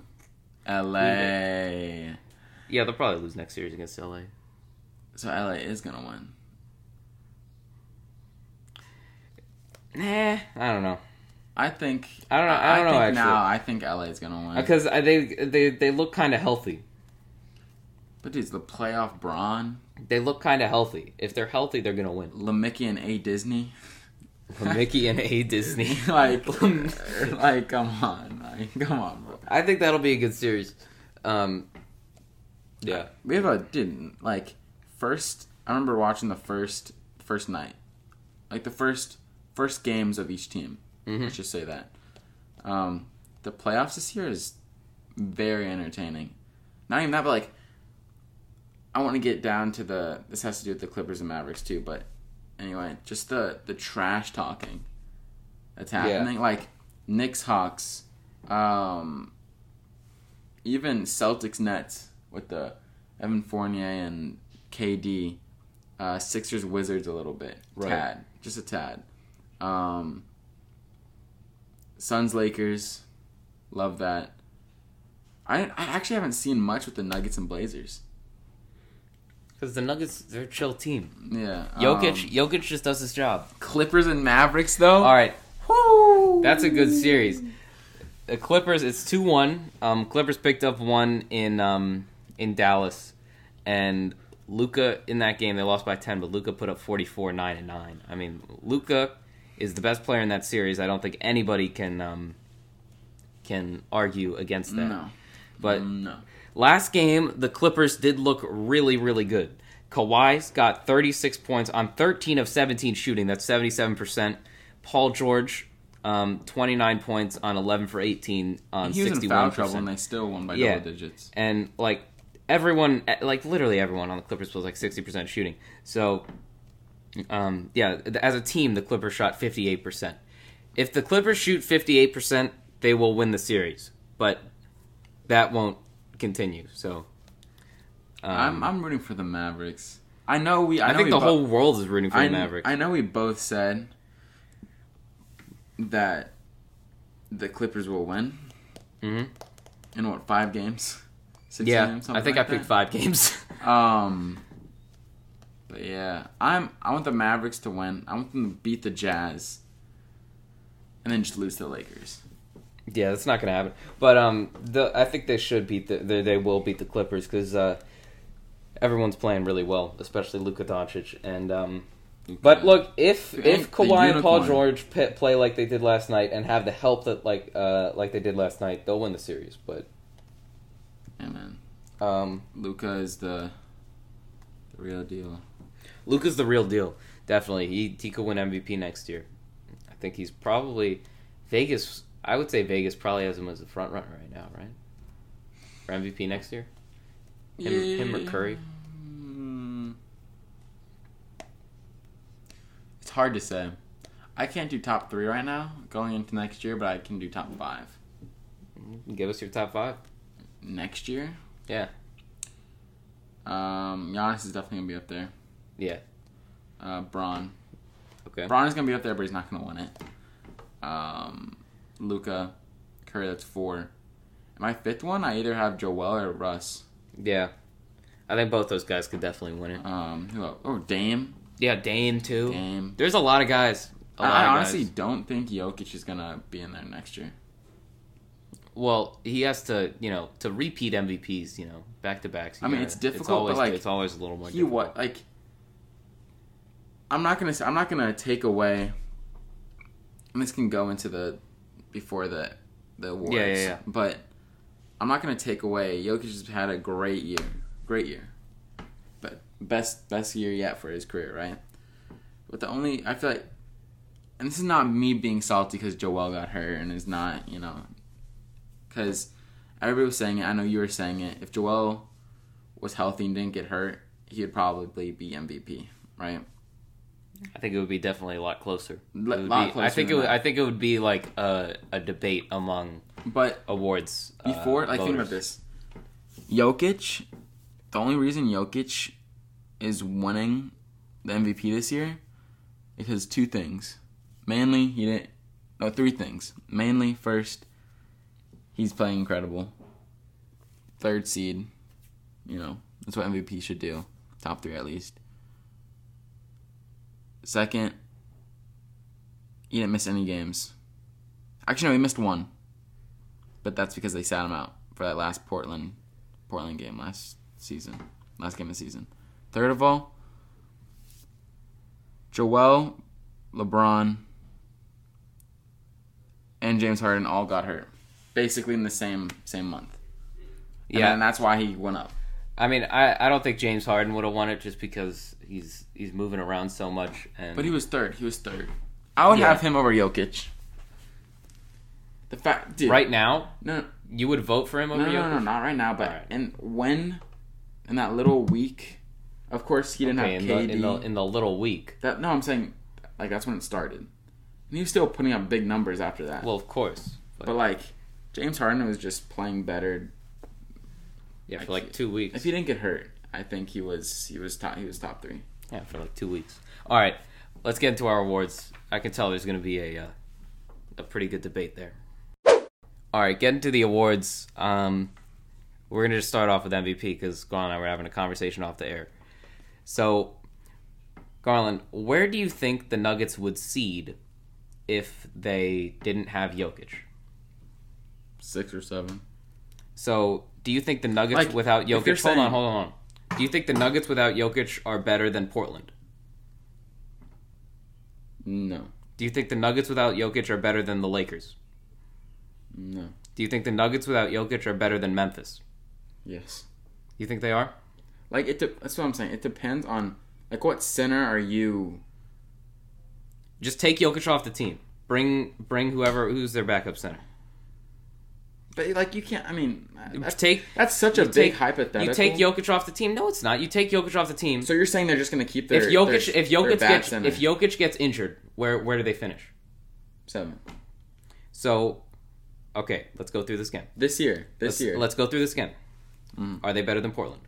L.A. Yeah, they'll probably lose next series against LA. So LA is gonna win. Nah, I don't know. I think. I don't know- I don't know, think actually. now I think LA is gonna win. Because they they they look kind of healthy. But dude, the playoff Bron, They look kind of healthy. If they're healthy, they're going to win. Lemicki and A Disney. Mickey and A (laughs) Disney. like, (laughs) like, come on, like, come on, bro. I think that'll be a good series. Um, yeah. We have a didn't like first. I remember watching the first first night, like the first first games of each team. Mhm. Let's just say that. Um, the playoffs this year is very entertaining. Not even that, but like, I want to get down to the. This has to do with the Clippers and Mavericks too, but anyway, just the the trash talking that's happening. Like Knicks, Hawks, um, even Celtics, Nets with the Evan Fournier and KD, uh, Sixers, Wizards a little bit, Right. tad, just a tad. Um, Suns, Lakers, love that. I I actually haven't seen much with the Nuggets and Blazers. Because the Nuggets, they're a chill team. Yeah, Jokic, um, Jokic just does his job. Clippers and Mavericks though. All right, Woo! that's a good series. The Clippers, it's two one. Um, Clippers picked up one in um, in Dallas, and Luka in that game they lost by ten, but Luka put up forty four nine and nine. I mean, Luka is the best player in that series. I don't think anybody can um, can argue against that. No, But no. Last game, the Clippers did look really, really good. Kawhi's got 36 points on 13 of 17 shooting. That's 77%. Paul George, um, 29 points on 11 for 18 on He was 61%. in foul trouble and they still won by Yeah. double digits. and like everyone, like literally everyone on the Clippers was like 60% shooting. So, um, yeah, as a team, the Clippers shot 58%. If the Clippers shoot 58%, they will win the series. But that won't continue. So, um, I'm I'm rooting for the Mavericks. I know we. I, I, know think we the bo- whole world is rooting for I, the Mavericks. I know we both said that the Clippers will win Mm-hmm. in what five games? Six Yeah, games, I think like I picked that? five games. (laughs) Um, but yeah, I'm. I want the Mavericks to win. I want them to beat the Jazz, and then just lose to the Lakers. yeah, that's not gonna happen. But um, the I think they should beat the they, they will beat the Clippers because uh, everyone's playing really well, especially Luka Doncic. And um, but look, if if Kawhi and Paul. George play like they did last night and have the help that like uh like they did last night, they'll win the series. But Yeah, man. um, Luka is the, the real deal. Luka's the real deal. Definitely, he he could win MVP next year. I think he's probably Vegas. I would say Vegas probably has him as a front runner right now, right? For MVP next year. Him, him or Curry. Mm. It's hard to say. I can't do top three right now going into next year, but I can do top five Give us your top five. next year. Yeah, Um, Giannis is definitely gonna be up there. Yeah. Uh, Bron. Okay. Bron is gonna be up there, but he's not gonna win it. Um, Luka, Curry. That's four. And my fifth one, I either have Joel or Russ. Yeah, I think both those guys could definitely win it. Um, who else? Oh, Dame. Yeah, Dame too. Dame. There's a lot of guys. A lot I, I honestly guys. don't think Jokic is gonna be in there next year. Well, he has to, you know, to repeat MVPs, you know, back to backs. I mean, it's difficult, It's always, but, like, it's always a little more. He difficult. what like? I'm not gonna. I'm not gonna take away. And this can go into the before the the awards. Yeah, yeah, yeah. But I'm not gonna take away. Jokic has had a great year. Great year. But best best year yet for his career, right? But the only I feel like, and this is not me being salty because Joel got hurt and is not, you know, because everybody was saying it. I know you were saying it. If Joel was healthy and didn't get hurt, he would probably be MVP, right? I think it would be definitely a lot closer. It L- would lot be- I think it. Would, that. I think it would be like a, a debate among But awards. uh, before, like, think about this: Jokic. The only reason Jokic is winning the MVP this year is because two things. Mainly, he didn't. No, three things. Mainly, first, he's playing incredible. Third seed, you know, that's what MVP should do. Top three at least. Second, he didn't miss any games. Actually, no, he missed one. But that's because they sat him out for that last Portland Portland game last season. Last game of the season. Third of all, Joel, LeBron, and James Harden all got hurt. Basically in the same same month. And yeah, and that's why he went up. I mean, I, I don't think James Harden would have won it just because he's he's moving around so much. And But he was third. He was third. I would Yeah. have him over Jokic. The fact, dude, right now, No, you would vote for him over no, no, no, Jokic? no, not right now. But Alright. and when in that little week, of course he didn't Okay, have in KD. the, in the in the little week. that no, I'm saying like that's when it started. And he was still putting up big numbers after that. Well, of course, but, but like James Harden was just playing better. Yeah, for like, two weeks. If he didn't get hurt, I think he was he was top he was top three. Yeah, for like two weeks. All right, let's get into our awards. I can tell there's going to be a uh, a pretty good debate there. All right, getting to the awards. Um, we're going to just start off with MVP because Garlan and I were having a conversation off the air. So, Garlan, where do you think the Nuggets would seed if they didn't have Jokic? Six or seven. So, do you think the Nuggets Like, without if Jokic? Hold saying- on, hold on, hold on. Do you think the Nuggets without Jokic are better than Portland? No, Do you think the Nuggets without Jokic are better than the Lakers? no, Do you think the Nuggets without Jokic are better than Memphis? yes. You think they are? Like it. De- that's what I'm saying. It depends on like what center are you Just take Jokic off the team. Bring bring whoever who's their backup center. But like you can't. I mean, that's, take that's such a big take- hypothetical. you take Jokic off the team. No, it's not. You take Jokic off the team. So you're saying they're just going to keep their if Jokic their, if Jokic gets if Jokic gets injured, where where do they finish? seven So, okay, let's go through this again. this year, this Let's, year. let's go through this again. Mm. Are they better than Portland?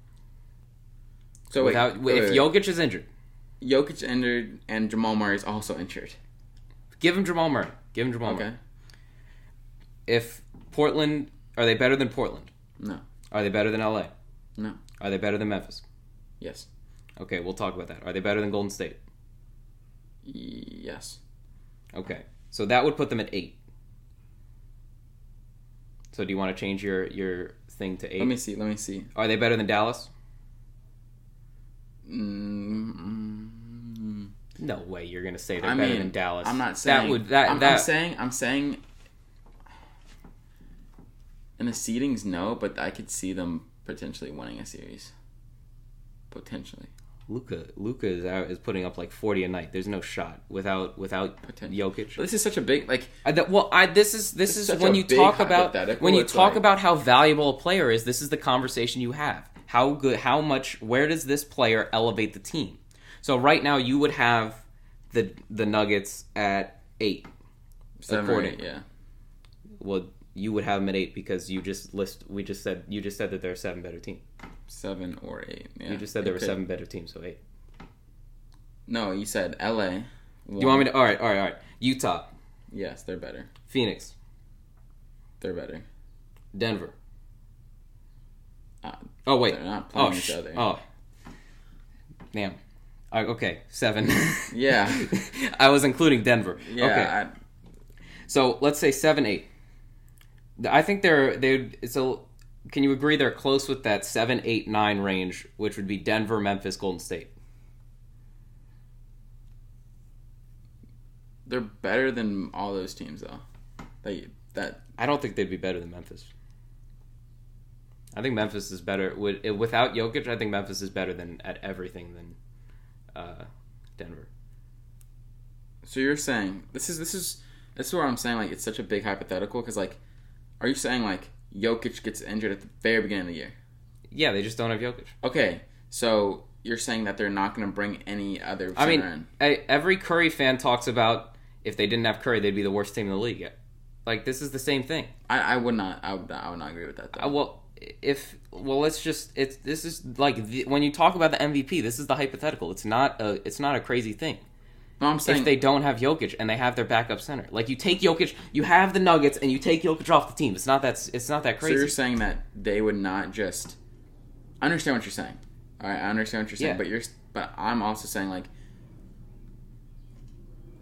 so Without wait, if wait, wait. Jokic is injured, Jokic injured and Jamal Murray is also injured. give him Jamal Murray. Give him Jamal Okay, Murray. If Portland are they better than Portland? no, Are they better than LA? no, Are they better than Memphis? yes, Okay, we'll talk about that. Are they better than Golden State? yes. Okay, so that would put them at eight. So do you want to change your your thing to eight? Let me see. Let me see. Are they better than Dallas? Mm, No way. You're gonna say they're I better mean, than Dallas. I'm not saying that would that I'm, that. I'm saying I'm saying in the seedings no, but I could see them potentially winning a series. Potentially. Luka Luka is out, is putting up like 40 a night. There's no shot without without. Jokic. This is such a big like I, that, well, I this is this It's is when you talk about when you talk like- about how valuable a player is. This is the conversation you have. How good? How much? Where does this player elevate the team? So right now you would have the the Nuggets at eight. seven according- eight, yeah. Well, you would have them at eight because you just list. We just said you just said that there are seven better teams. Seven or eight. Yeah. You just said there were could- seven better teams, so eight. No, you said LA. Do you want me to? All right, all right, all right. Utah, Yes, they're better. Phoenix, they're better. Denver. Uh, Oh wait. They're not playing oh, each other. Oh. Damn. Uh, okay, seven. Yeah. (laughs) I was including Denver. yeah, Okay. I, So let's say seven, eight. I think they're they. It's a. Can you agree they're close with that seven, eight, nine range, which would be Denver, Memphis, Golden State? they're better than all those teams though. That that I don't think they'd be better than Memphis. I think Memphis is better with without Jokic. I think Memphis is better than at everything than uh, Denver. So you're saying this is this is this is where I'm saying like it's such a big hypothetical because like, are you saying like Jokic gets injured at the very beginning of the year? Yeah, they just don't have Jokic. Okay, so you're saying that they're not going to bring any other. I mean, in. I, every Curry fan talks about if they didn't have Curry, they'd be the worst team in the league. Like this is the same thing. I, I would not. I would. I would not agree with that. Though. Uh, well, if well, let's just it's this is like the, when you talk about the MVP, this is the hypothetical. It's not a it's not a crazy thing. No, I'm saying if they don't have Jokic and they have their backup center, like you take Jokic, you have the Nuggets, and you take Jokic off the team. It's not that it's not that crazy. So you're saying that they would not just. I understand what you're saying. All right, I understand what you're saying, Yeah. but you're. But I'm also saying like.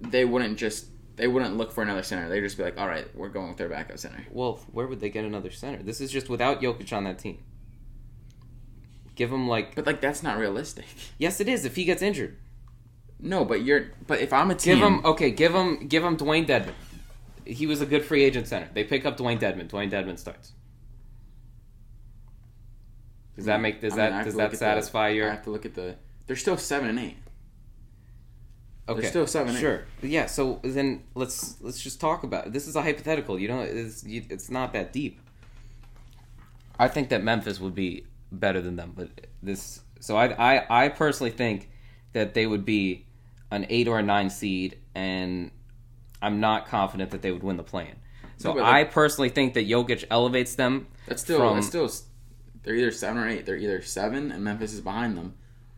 They wouldn't just. They wouldn't look for another center. They'd just be like, "All right, we're going with their backup center." well, where would they get another center? This is just without Jokic on that team. Give him like But like that's not realistic. yes, it is. If he gets injured, No, but you're. But if I'm a team, give him okay. Give him give him Dewayne Dedmon. He was a good free agent center. They pick up Dewayne Dedmon. Dewayne Dedmon starts. Does that make does I mean, that does that satisfy the- satisfy I have to look at the. They're still seven and eight. okay still seven, eight. sure yeah so then let's let's just talk about it. this is a hypothetical you know it's you, it's not that deep I think that Memphis would be better than them but this so I I I personally think that they would be an eight or a nine seed and I'm not confident that they would win the play-in so No, I like- personally think that Jokic elevates them That's still. From- that's still. They're either seven or eight. They're either seven and Memphis is behind them,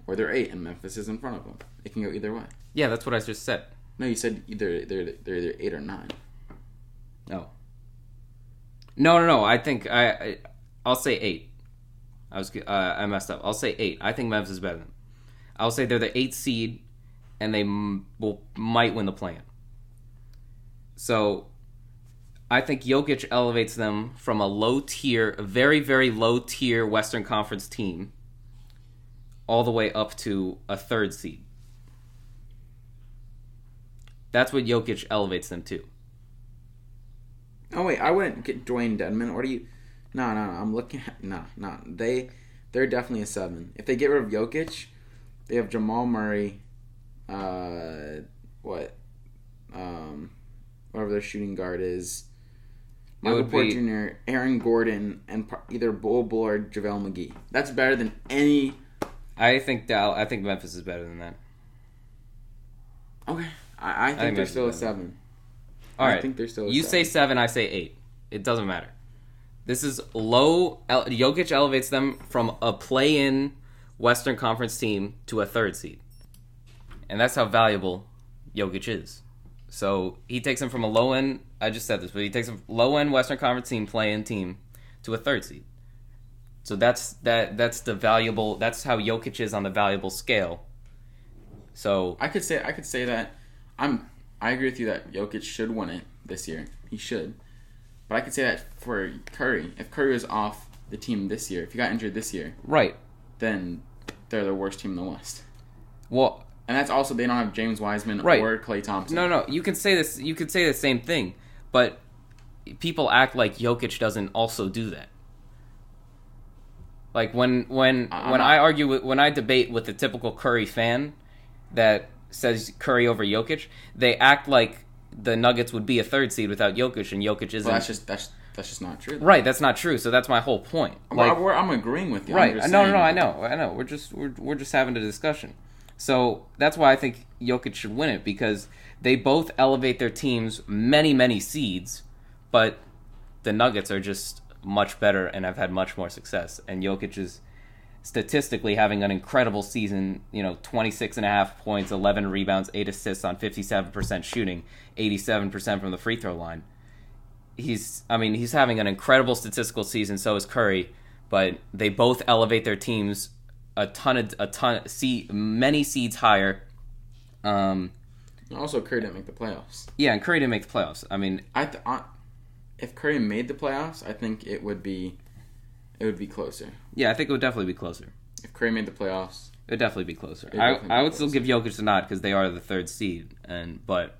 or they're eight and Memphis is in front of them. It can go either way. yeah that's what I just said No, you said either they're they're either eight or nine. No. No, no, no. I think I, I I'll say eight. I was uh, I messed up. I'll say eight. I think Memphis is better than. Them. I'll say they're the eighth seed, and they m- will might win the plan. So, I think Jokic elevates them from a low tier, a very very low tier Western Conference team, all the way up to a third seed. That's what Jokic elevates them to. Oh wait, I wouldn't get Dewayne Dedmon. What do you? No, no, no. I'm looking at no, no. They they're definitely a seven. If they get rid of Jokic, they have Jamal Murray. Uh, what? Um, whatever their shooting guard is. Michael Porter Jr., Aaron Gordon, and either Bol Bol or JaVale McGee. That's better than any. I think Dal- I think Memphis is better than that. Okay, I, I think think they're still a seven. All I right, think they're still. A you seven. say seven, I say eight. It doesn't matter. This is low. El- Jokic elevates them from a play-in Western Conference team to a third seed, and that's how valuable Jokic is. So he takes them from a low end. I just said this, but he takes a low end Western Conference team, play-in team, to a third seed. So that's that. That's the valuable. That's how Jokic is on the valuable scale. So I could say I could say that I'm I agree with you that Jokic should win it this year. He should. But I could say that for Curry. If Curry was off the team this year, if he got injured this year, right. then they're the worst team in the West. Well, And that's also they don't have James Wiseman Right. or Klay Thompson. No, no, you can say this. You could say the same thing, but people act like Jokic doesn't also do that. Like when when when I argue with, when I debate with the typical Curry fan that says Curry over Jokic, they act like the Nuggets would be a third seed without Jokic, and Jokic isn't. Well, that's just that's that's just not true. right, that's not true. So that's my whole point. Like, I'm agreeing with you. Right. No, no, no. I know. I know. We're just we're we're just having a discussion. So that's why I think Jokic should win it because they both elevate their teams many, many seeds, but the Nuggets are just much better and have had much more success. And Jokic is statistically having an incredible season, you know, 26 and a half points, 11 rebounds, 8 assists on 57% shooting, 87% from the free throw line. he's I mean he's having an incredible statistical season. So is Curry, but they both elevate their teams a ton of a ton see many seeds higher. Um, Also, Curry didn't make the playoffs. yeah, and Curry didn't make the playoffs. I mean, I th- I, if Curry made the playoffs, I think it would be it would be closer. yeah, I think it would definitely be closer. If Curry made the playoffs, It would definitely be closer. I, definitely I be would still give Jokic the nod because they are the third seed, and but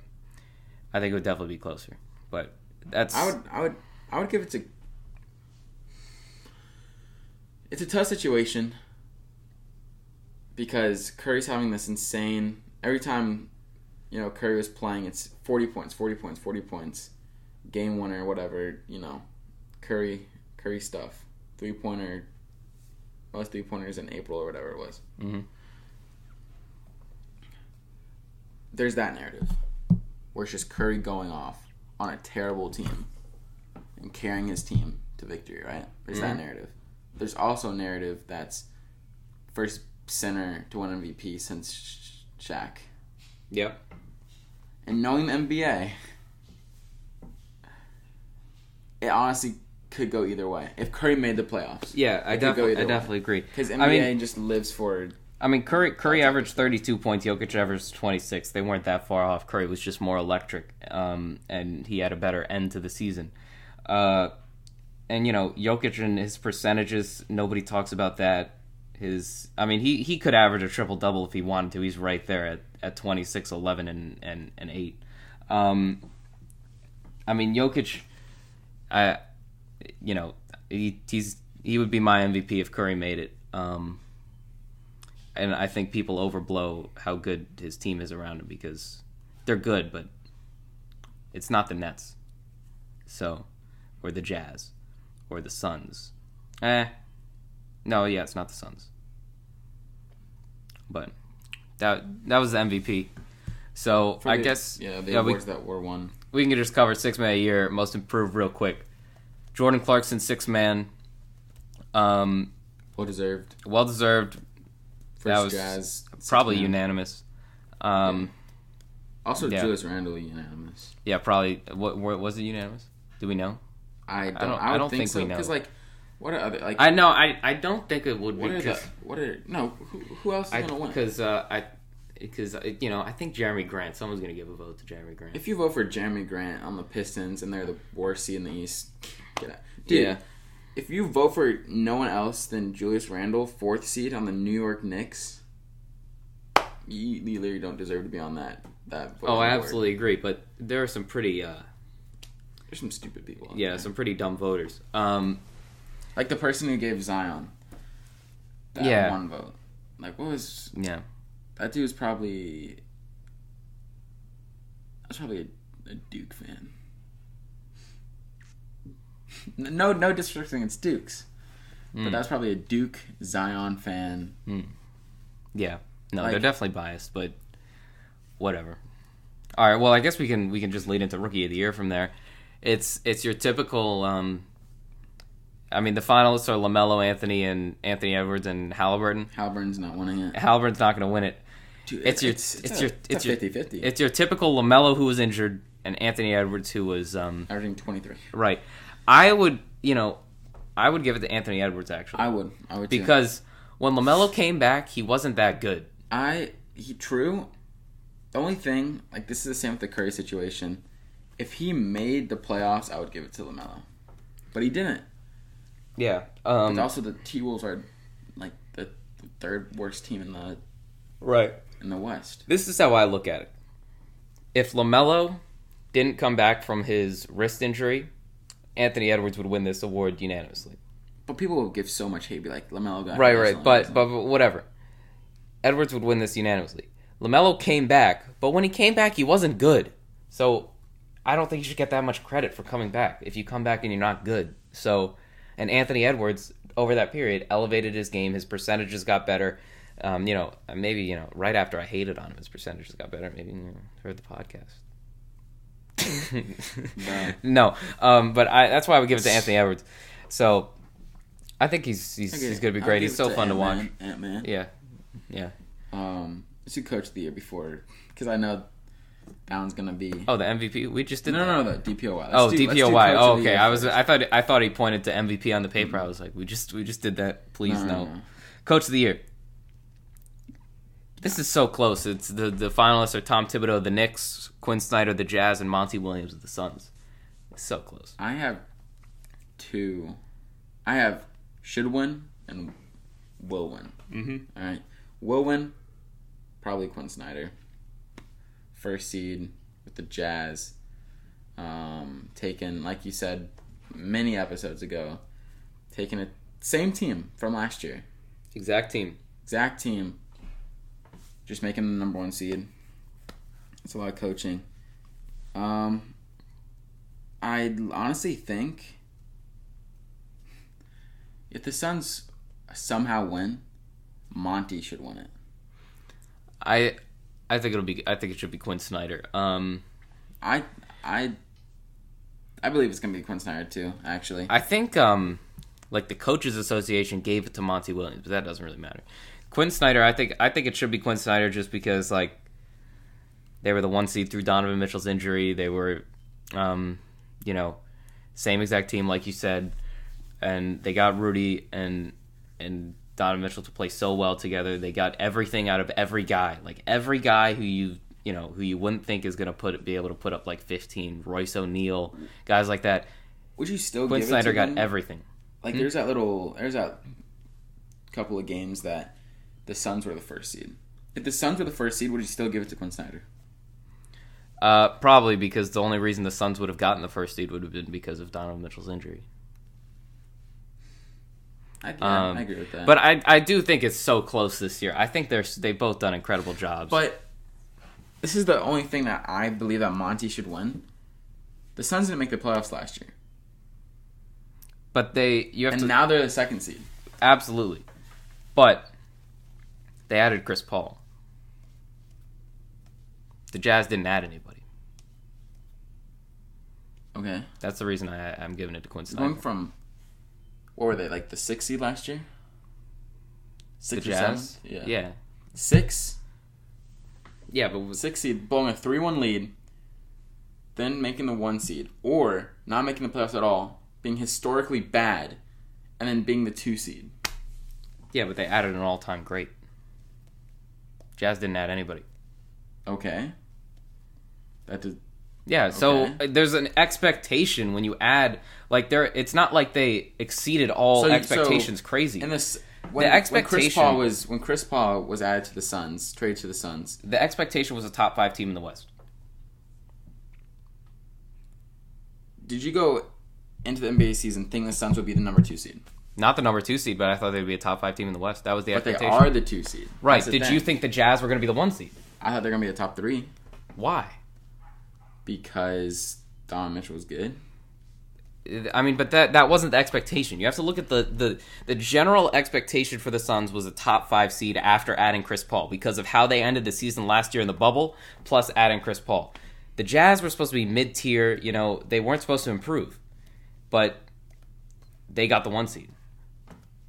I think it would definitely be closer. But that's I would I would I would give it to. It's a tough situation because Curry's having this insane every time you know Curry was playing it's 40 points 40 points 40 points game winner whatever you know Curry Curry stuff three pointer most three pointers in April or whatever it was Mhm. there's that narrative where it's just Curry going off on a terrible team and carrying his team to victory, right? There's that Mhm. narrative. There's also a narrative that's first center to win MVP since Sh- Shaq. Yep. And knowing the NBA, it honestly could go either way. If Curry made the playoffs, Yeah, I could go definitely, I way. definitely agree. because I NBA mean, just lives for I mean, Curry Curry averaged 32 points. Jokic averaged 26. They weren't that far off. Curry was just more electric, um, and he had a better end to the season. Uh, and you know, Jokic and his percentages, nobody talks about that. His, I mean, he, he could average a triple double if he wanted to. He's right there at, at 26, 11, and and, and eight. Um, I mean, Jokic, I, you know, he, he's he would be my MVP if Curry made it. Um, and I think people overblow how good his team is around him because they're good, but it's not the Nets, so or the Jazz or the Suns. Eh, no, yeah, it's not the Suns. But that that was the MVP. So for I the- guess yeah the yeah, we, awards that were won. we can just cover six man a year, most improved, real quick. Jordan Clarkson, six man, um, Well deserved. well deserved, First That was Jazz probably six-man. unanimous. Um, Also, Yeah. Julius Randle unanimous. yeah, probably. What, what was it unanimous? Do we know? I don't. I, don't- I don't think, think so we know. because like, what are other like? I know. I, I don't think it would what be are the? What are no? Who, who else is I gonna win? because uh, I because uh, you know I think Jerami Grant. Someone's gonna give a vote to Jerami Grant. If you vote for Jerami Grant on the Pistons and they're the worst seed in the East, get out. Dude, Yeah. If you vote for no one else than Julius Randle, fourth seed on the New York Knicks, you, you literally don't deserve to be on that. That. oh, I board. absolutely agree. But there are some pretty uh, There's some stupid people. on yeah there. some pretty dumb voters. Um, like the person who gave Zion. That Yeah. One vote. Like what was yeah. that? Dude was probably. That's probably a, a Duke fan. (laughs) No, no disrespect against Dukes, but Mm. that's probably a Duke Zion fan. Yeah. No, Like- they're definitely biased, but whatever. All right. Well, I guess we can we can just lead into rookie of the year from there. It's it's your typical. Um, I mean, the finalists are LaMelo, Anthony, and Anthony Edwards and Halliburton. Halliburton's not winning it. Halliburton's not going to win it. Dude, It's your it's, it's, a, your it's your 50-50. it's your typical LaMelo who was injured and Anthony Edwards who was um, averaging 23. right. I would you know I would give it to Anthony Edwards actually I would. I would too. because when LaMelo came back, he wasn't that good. I he true. The only thing, like this is the same with the Curry situation. If he made the playoffs, I would give it to Lamelo, but he didn't. Yeah. But Um, also, the T Wolves are like the, the third worst team in the right. in the West. This is how I look at it. If LaMelo didn't come back from his wrist injury, Anthony Edwards would win this award unanimously. But people will give so much hate, be like LaMelo got Right, right. But, but but whatever. Edwards would win this unanimously. LaMelo came back, but when he came back, he wasn't good. So I don't think you should get that much credit for coming back if you come back and you're not good. So, and Anthony Edwards, over that period, elevated his game. His percentages got better. Um, you know, maybe, you know, right after I hated on him, his percentages got better. Maybe you know, heard the podcast. (laughs) no, um, but I, that's why I would give it to Anthony Edwards. So I think he's he's, Okay, he's going to be great. He's so fun to watch. Ant Man. Yeah, yeah. Um, it's who coach the year before because I know that one's gonna be. Oh, the MVP. We just did. no, no, no, the DPOY. Let's Oh, do- DPOY. Oh, okay. I was. I thought. I thought he pointed to MVP on the paper. I was like, we just. We just did that. Please No, no, no. no. Coach of the year. This is so close. It's the the finalists are Tom Thibodeau, the Knicks, Quinn Snyder, the Jazz, and Monty Williams of the Suns. It's so close. I have two. I have should win and will win. Mm-hmm. All right, will win. Probably Quinn Snyder. First seed with the Jazz. Um, taken like you said many episodes ago. Taking a same team from last year. Exact team. exact team. Just making the number one seed. It's a lot of coaching. Um, I honestly think if the Suns somehow win, Monty should win it. I. I think it'll be. I think it should be Quinn Snyder. Um, I I I believe it's gonna be Quinn Snyder too. Actually, I think um, like the coaches association gave it to Monty Williams, but that doesn't really matter. Quinn Snyder, I think I think it should be Quinn Snyder just because like they were the one seed through Donovan Mitchell's injury. They were, um, you know, same exact team like you said, and they got Rudy and and Donovan Mitchell to play so well together. They got everything out of every guy, like every guy who you you know who you wouldn't think is gonna put be able to put up like fifteen. Royce O'Neale, guys like that. would you still Quinn give Snyder it to got them? everything. Like there's that little there's that couple of games that the Suns were the first seed. If the Suns were the first seed, would you still give it to Quinn Snyder? Uh, probably because the only reason the Suns would have gotten the first seed would have been because of Donovan Mitchell's injury. I, yeah, Um, I agree with that. But I, I do think it's so close this year. I think they're they've both done incredible jobs. But this is the only thing that I believe that Monty should win. The Suns didn't make the playoffs last year, but they you have and to now they're the second seed. absolutely. But they added Chris Paul. The Jazz didn't add anybody. Okay, That's the reason I, I'm giving it to Quinn Snyder. going from what were they like the sixth seed last year? The Six or Jazz, seven? Yeah. yeah, Six, yeah. But six seed, blowing a three-one lead, then making the one seed, or not making the playoffs at all, being historically bad, and then being the two seed. yeah, but they added an all-time great. Jazz didn't add anybody. Okay. That did. Yeah, so Okay. uh, there's an expectation when you add like there. It's not like they exceeded all So- so- expectations crazy. And this when, The when Chris expectation- Paul was when Chris Paul was added to the Suns, traded to the Suns. the expectation was a top five team in the West. Did you go into the NBA season thinking the Suns would be the number two seed? Not the number two seed, but I thought they'd be a top five team in the West. That was the But they expectation. are the two seed. right? Did thing. you think the Jazz were going to be the one seed? I thought they're gonna be the top three Why? because Don Mitchell was good. I mean, but that that wasn't the expectation. You have to look at the the the general expectation for the Suns was a top five seed after adding Chris Paul because of how they ended the season last year in the bubble, plus adding Chris Paul. The Jazz were supposed to be mid tier. You know, they weren't supposed to improve, but they got the one seed.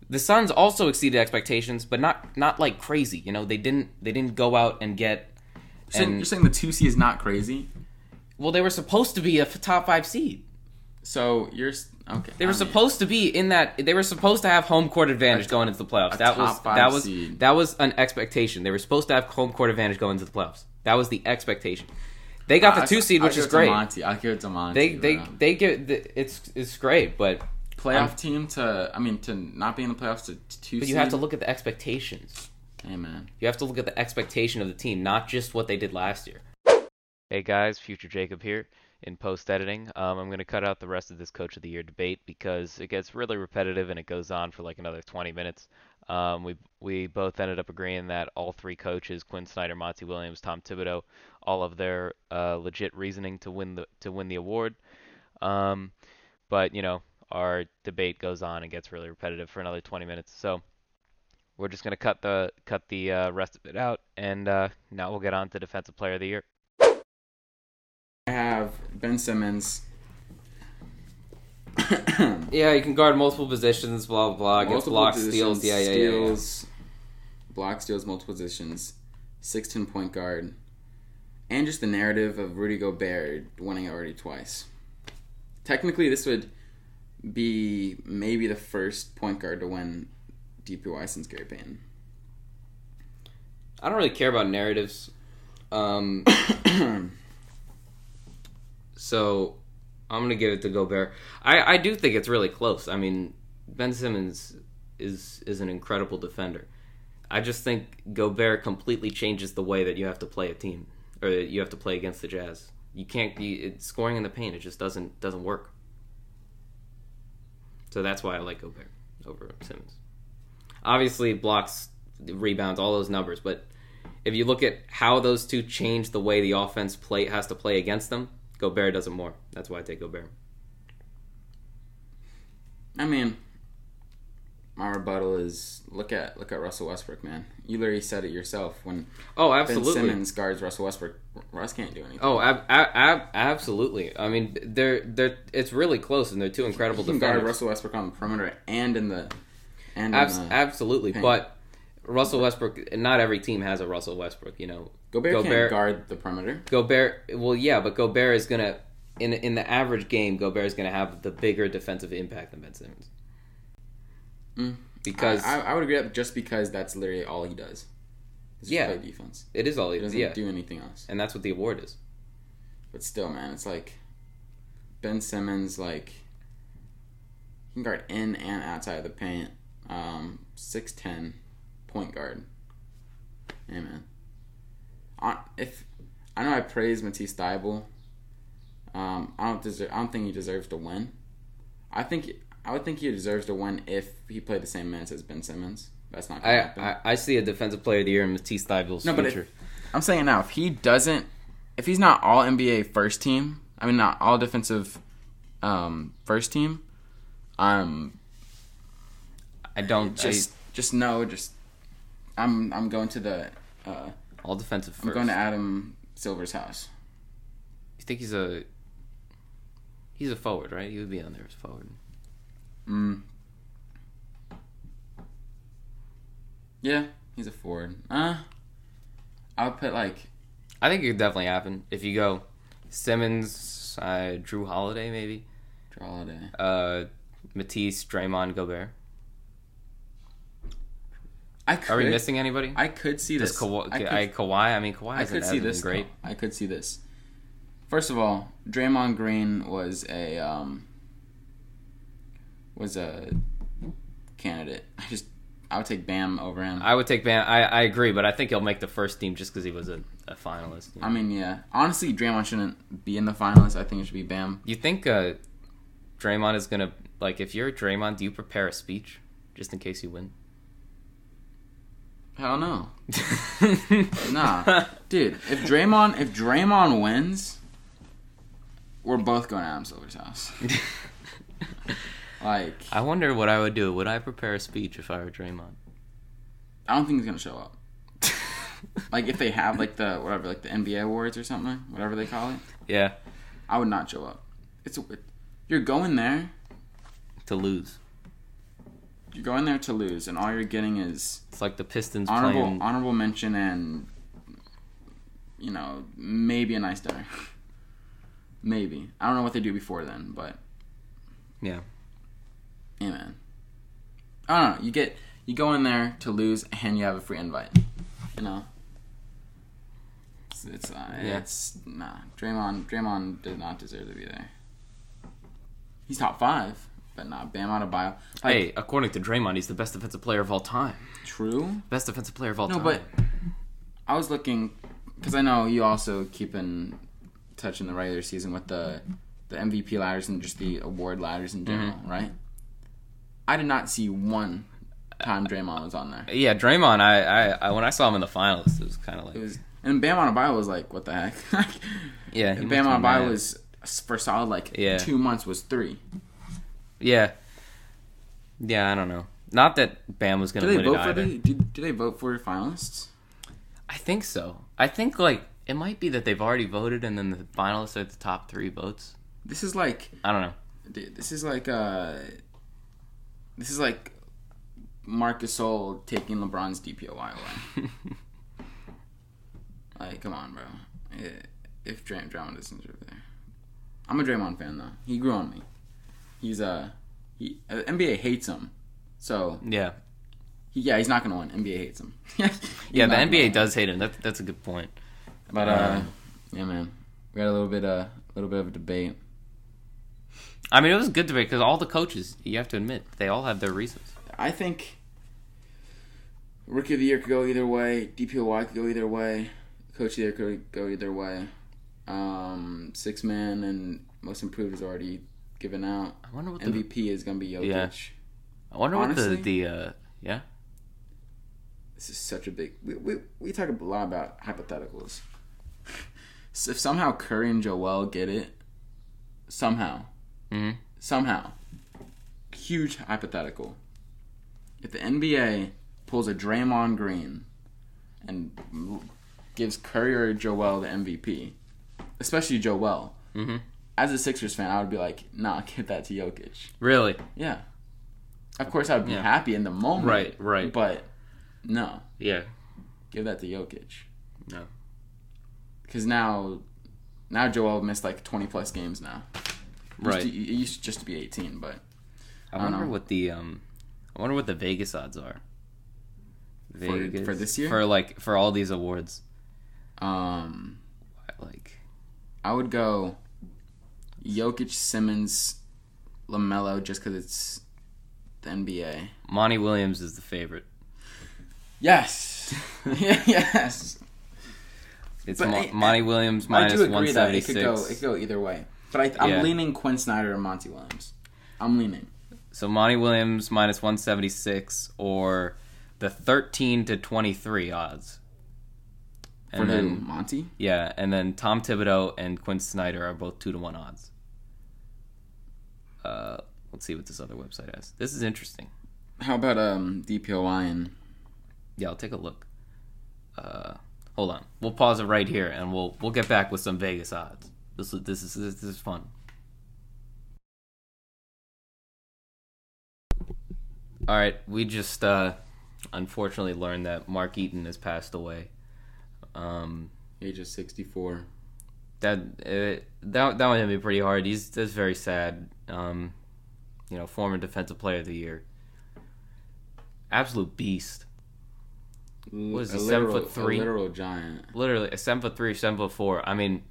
The Suns also exceeded expectations, but not not like crazy. You know, they didn't they didn't go out and get. So And you're saying the two seed is not crazy? well, they were supposed to be a top five seed. So you're okay. They were I mean, supposed to be in that. They were supposed to have home court advantage going into the playoffs. a That was five that was seed. that was an expectation. They were supposed to have home court advantage going into the playoffs. That was the expectation. They got the I- two seed, I'll which give is it great. Monty. I'll give it to Monty. They they bro. they get the, it's it's great, but playoff um, team to I mean to not be in the playoffs to, to two. but you have to look at the expectations. Hey man. You have to look at the expectation of the team, not just what they did last year. Hey guys, Future Jacob here. In post editing, um, I'm going to cut out the rest of this Coach of the Year debate because it gets really repetitive and it goes on for like another 20 minutes. Um, we we both ended up agreeing that all three coaches, Quinn Snyder, Monty Williams, Tom Thibodeau, all of their uh, legit reasoning to win the to win the award. Um, but you know, our debate goes on and gets really repetitive for another 20 minutes. So we're just gonna cut the cut the uh, rest of it out, and uh, now we'll get on to Defensive Player of the Year. I have Ben Simmons. (coughs) Yeah, you can guard multiple positions, blah blah blah. Gets blocks, steals, yeah, yeah, yeah, yeah. steals, block steals, multiple positions, 16 point guard, and just the narrative of Rudy Gobert winning it already twice. Technically, this would be maybe the first point guard to win DPOY since Gary Payton. I don't really care about narratives. Um, (coughs) (coughs) so I'm gonna give it to Gobert. I, I do think it's really close. I mean, Ben Simmons is is an incredible defender. I just think Gobert completely changes the way that you have to play a team or that you have to play against the Jazz. You can't be scoring in the paint. It just doesn't doesn't work. So that's why I like Gobert over Simmons. Obviously, blocks, rebounds, all those numbers, but if you look at how those two change the way the offense play has to play against them, Gobert does it more. That's why I take Gobert. I mean, my rebuttal is look at look at Russell Westbrook, man. You literally said it yourself when Oh, Ben absolutely. Simmons guards Russell Westbrook. Russ can't do anything. Oh, ab- ab- ab- absolutely. I mean, they're they're it's really close, and they're two incredible he can guard. Russell Westbrook on the perimeter and in the and Abs- the, absolutely, paint. but Russell Westbrook. Not every team has a Russell Westbrook. You know, Gobert, can't guard the perimeter. Gobert. Well, yeah, but Gobert is gonna in in the average game. Gobert is gonna have the bigger defensive impact than Ben Simmons. Mm. Because I, I, I would agree that just because that's literally all he does. Is Yeah. play defense. it is all He he doesn't yeah, do anything else. and that's what the award is. But still, man, it's like Ben Simmons, like he can guard in and outside of the paint. Um, six ten, point guard. Man. I, if I know I praise Matisse Thybulle, um, I don't deserve. I don't think he deserves to win. I think I would think he deserves to win if he played the same minutes as Ben Simmons. That's not I. I I see a defensive player of the year in Matisse Thybulle's No, but if- I'm saying now, if he doesn't, if he's not all NBA first team, I mean not all defensive um, first team, um, I don't just just know, just I'm I'm going to the uh, all defensive first. I'm going to Adam Silver's house. You think he's a he's a forward, right? He would be on there as forward. Mm. Yeah, he's a forward. Uh, I would put like I think it could definitely happen if you go Simmons, uh, Jrue Holiday, maybe Jrue Holiday. uh, Matisse, Draymond, Gobert. I could. Are we missing anybody? I could see Does this. Kawhi, I I, Kawhi? I mean, Kawhi I could see this. great. though. I could see this. First of all, Draymond Green was a um, was a candidate. I just I would take Bam over him. I, I would take Bam. I, I agree, but I think he'll make the first team just because he was a, a finalist. you know? mean, yeah. Honestly, Draymond shouldn't be in the finalists. I think it should be Bam. You think uh, Draymond is gonna like if you're Draymond, do you prepare a speech just in case you win? Hell no. (laughs) Nah, dude. If Draymond if Draymond wins, we're both going to Adam Silver's house. (laughs) Like, I wonder what I would do. Would I prepare a speech if I were Draymond? I don't think he's gonna show up. (laughs) Like, if they have like the whatever, like the NBA awards or something, whatever they call it. yeah, I would not show up. It's you're going there. to lose. You're going there to lose, and all you're getting is It's like the Pistons honorable playing. honorable mention and you know maybe a nice dinner. (laughs) maybe I don't know what they do before then, but Yeah. yeah, man. I don't know. You get you go in there to lose, and you have a free invite. You know. It's, it's uh, Yeah. it's nah. Draymond Draymond does not deserve to be there. He's top five, but not Bam Adebayo. Like, Hey, according to Draymond, he's the best defensive player of all time. true. Best defensive player of all No, time. but I was looking because I know you also keep in touch in the regular season with the the MVP ladders and just the award ladders in general, Mm-hmm. right? I did not see one time Draymond was on there. yeah, Draymond. I, I, I when I saw him in the finals, it was kind of like It was and Bam Adebayo was like, what the heck? (laughs) yeah. he Bam Adebayo was for solid like Yeah. two months was three. Yeah. Yeah, I don't know. Not that Bam was gonna they win vote it for either. the? Do, do they vote for finalists? I think so. I think like it might be that they've already voted and then the finalists are the top three votes. This is like I don't know. Dude, this is like uh this is like Marcus Gasol taking LeBron's DPOY away. (laughs) like, come on, bro. if Dray- Draymond isn't over there. I'm a Draymond fan though. He grew on me. He's uh, he uh, NBA hates him, so Yeah, he, yeah, he's not gonna win. NBA hates him. (laughs) yeah. The NBA win. does hate him. That, that's a good point. But uh, Um, yeah, man, we got a little bit uh, a little bit of a debate. I mean, it was a good debate because all the coaches, you have to admit, they all have their reasons. I think rookie of the year could go either way. DPOY could go either way. Coach of the year could go either way. Um, six man and most improved is already given out. I wonder what the MVP is gonna be Jokic. Yeah. I wonder honestly- what the the uh, yeah. This is such a big. We, we, we talk a lot about hypotheticals. so if somehow Curry and Joel get it, somehow, hmm somehow, huge hypothetical. If the NBA pulls a Draymond Green and gives Curry or Joel the MVP, especially Joel, hmm as a Sixers fan, I would be like, nah, (laughs) give that to Jokic. Really? Yeah. Of course, I would be Yeah. happy in the moment. Right, right. But no, Yeah. give that to Jokic. No. Because now, now Joel missed like 20 plus games now. It used Right. to- it used just to be 18, but I I wonder know. what the um, I wonder what the Vegas odds are. For- for this year? for like for all these awards, um, like I would go Jokic, Simmons, LaMelo, just because it's the NBA. Monty Williams is the favorite. Yes, (laughs) (laughs) yes. It's Mo- I- Monty Williams I minus do agree that it could go. It could go either way. But I, I'm Yeah. leaning Quin Snyder or Monty Williams. I'm leaning. So Monty Williams minus one seventy six or the thirteen to twenty three odds. For And who? then Monty? yeah, and then Tom Thibodeau and Quin Snyder are both two to one odds. Uh, let's see what this other website has. This is interesting. How about um DPOY and Yeah, I'll take a look. Uh, hold on. We'll pause it right here, and we'll we'll get back with some Vegas odds. This is this is this is fun. All right, we just uh, unfortunately learned that Mark Eaton has passed away. Um, age of 64? that uh, that that one hit me pretty hard. He's that's very sad. Um, you know, former defensive player of the year, absolute beast. What is a he, seven literal, foot three? Literal giant. literally a seven foot three, seven foot four. I mean,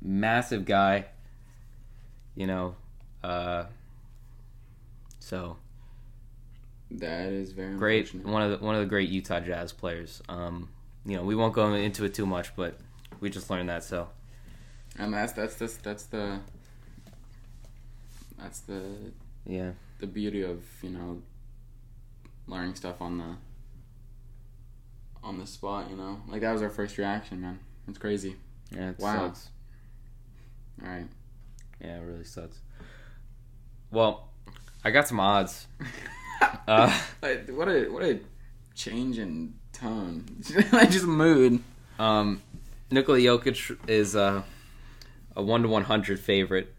massive guy. You know, uh, so That is very great. One of the one of the great Utah Jazz players. Um, you know, we won't go into it too much, but we just learned that. So And that's that's that's that's the that's the yeah, the beauty of you know learning stuff on the on the spot. You know, like that was our first reaction, man. It's crazy. yeah, it Wow. sucks. All right. Yeah, it really sucks. Well, I got some odds. (laughs) Uh, what a what a change in tone. (laughs) just mood. Um, Nikola Jokic is a one to one hundred favorite.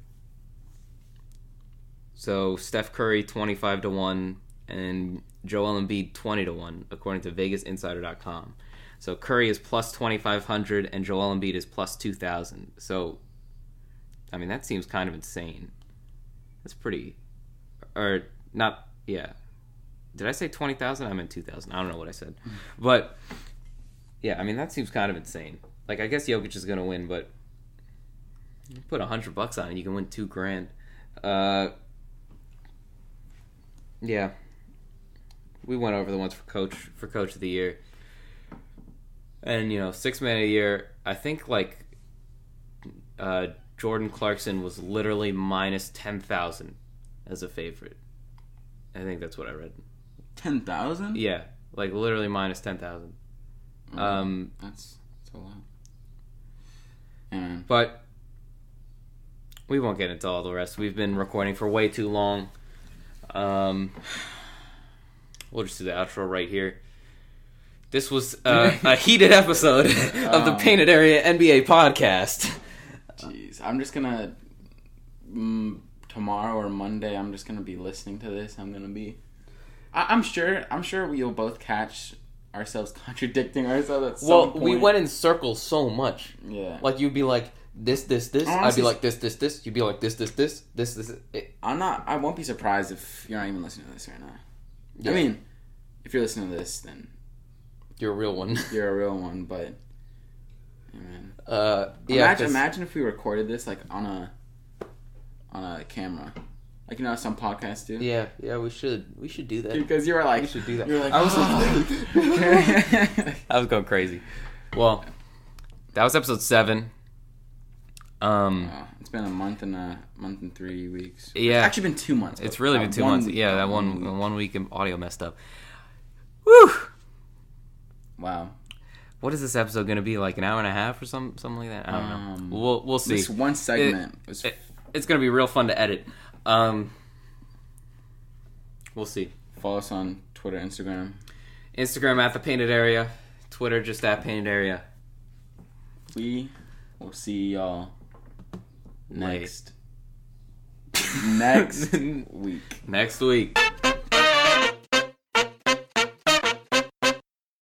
So Steph Curry twenty five to one and Joel Embiid twenty to one, according to VegasInsider.com. So Curry is plus twenty five hundred and Joel Embiid is plus two thousand. So, I mean that seems kind of insane. That's pretty, or not? Yeah. Did I say twenty thousand? I meant two thousand. I don't know what I said, (laughs) but yeah, I mean that seems kind of insane. Like I guess Jokic is gonna win, but you put a hundred bucks on it, you can win two grand. Uh, yeah, we went over the ones for coach for coach of the year, and you know six man of the year. I think like uh, Jordan Clarkson was literally minus ten thousand as a favorite. I think that's what I read. Ten thousand. Yeah, like literally minus ten thousand. Um, That's that's a lot. Yeah. But we won't get into all the rest. We've been recording for way too long. Um, we'll just do the outro right here. This was uh, (laughs) a heated episode of the Um, Painted Area NBA podcast. Jeez, I'm just gonna mm, tomorrow or Monday. I'm just gonna be listening to this. I'm gonna be. I, I'm sure. I'm sure we'll both catch ourselves (laughs) contradicting ourselves. At some well, we went in circles so much. Yeah. Like you'd be like this, this, this. I'd be like this, this, this. You'd be like this, this, this, this, this. It, I'm not. I won't be surprised if you're not even listening to this right now. Yeah. I mean, if you're listening to this, then you're a real one. (laughs) you're a real one. But. Uh, yeah. imagine, imagine if we recorded this like on a on a camera, like you know some podcasts do. Yeah, yeah. We should, we should do that. Because you were like, We should do that. You were like, I was "Oh." (laughs) I was going crazy. Well, that was episode seven. Um, Wow, it's been a month and a month and three weeks. Yeah. it's actually been two months. it's really been two months. week- yeah, that week. one one week in audio messed up. Woo! Wow. What is this episode going to be? Like an hour and a half or some something like that? I don't Um, know. We'll we'll see. This one segment was it- it's going to be real fun to edit. Um, we'll see. follow us on Twitter, Instagram. Instagram at the painted area, Twitter just at painted area. We will see y'all next (laughs) next (laughs) week. Next week.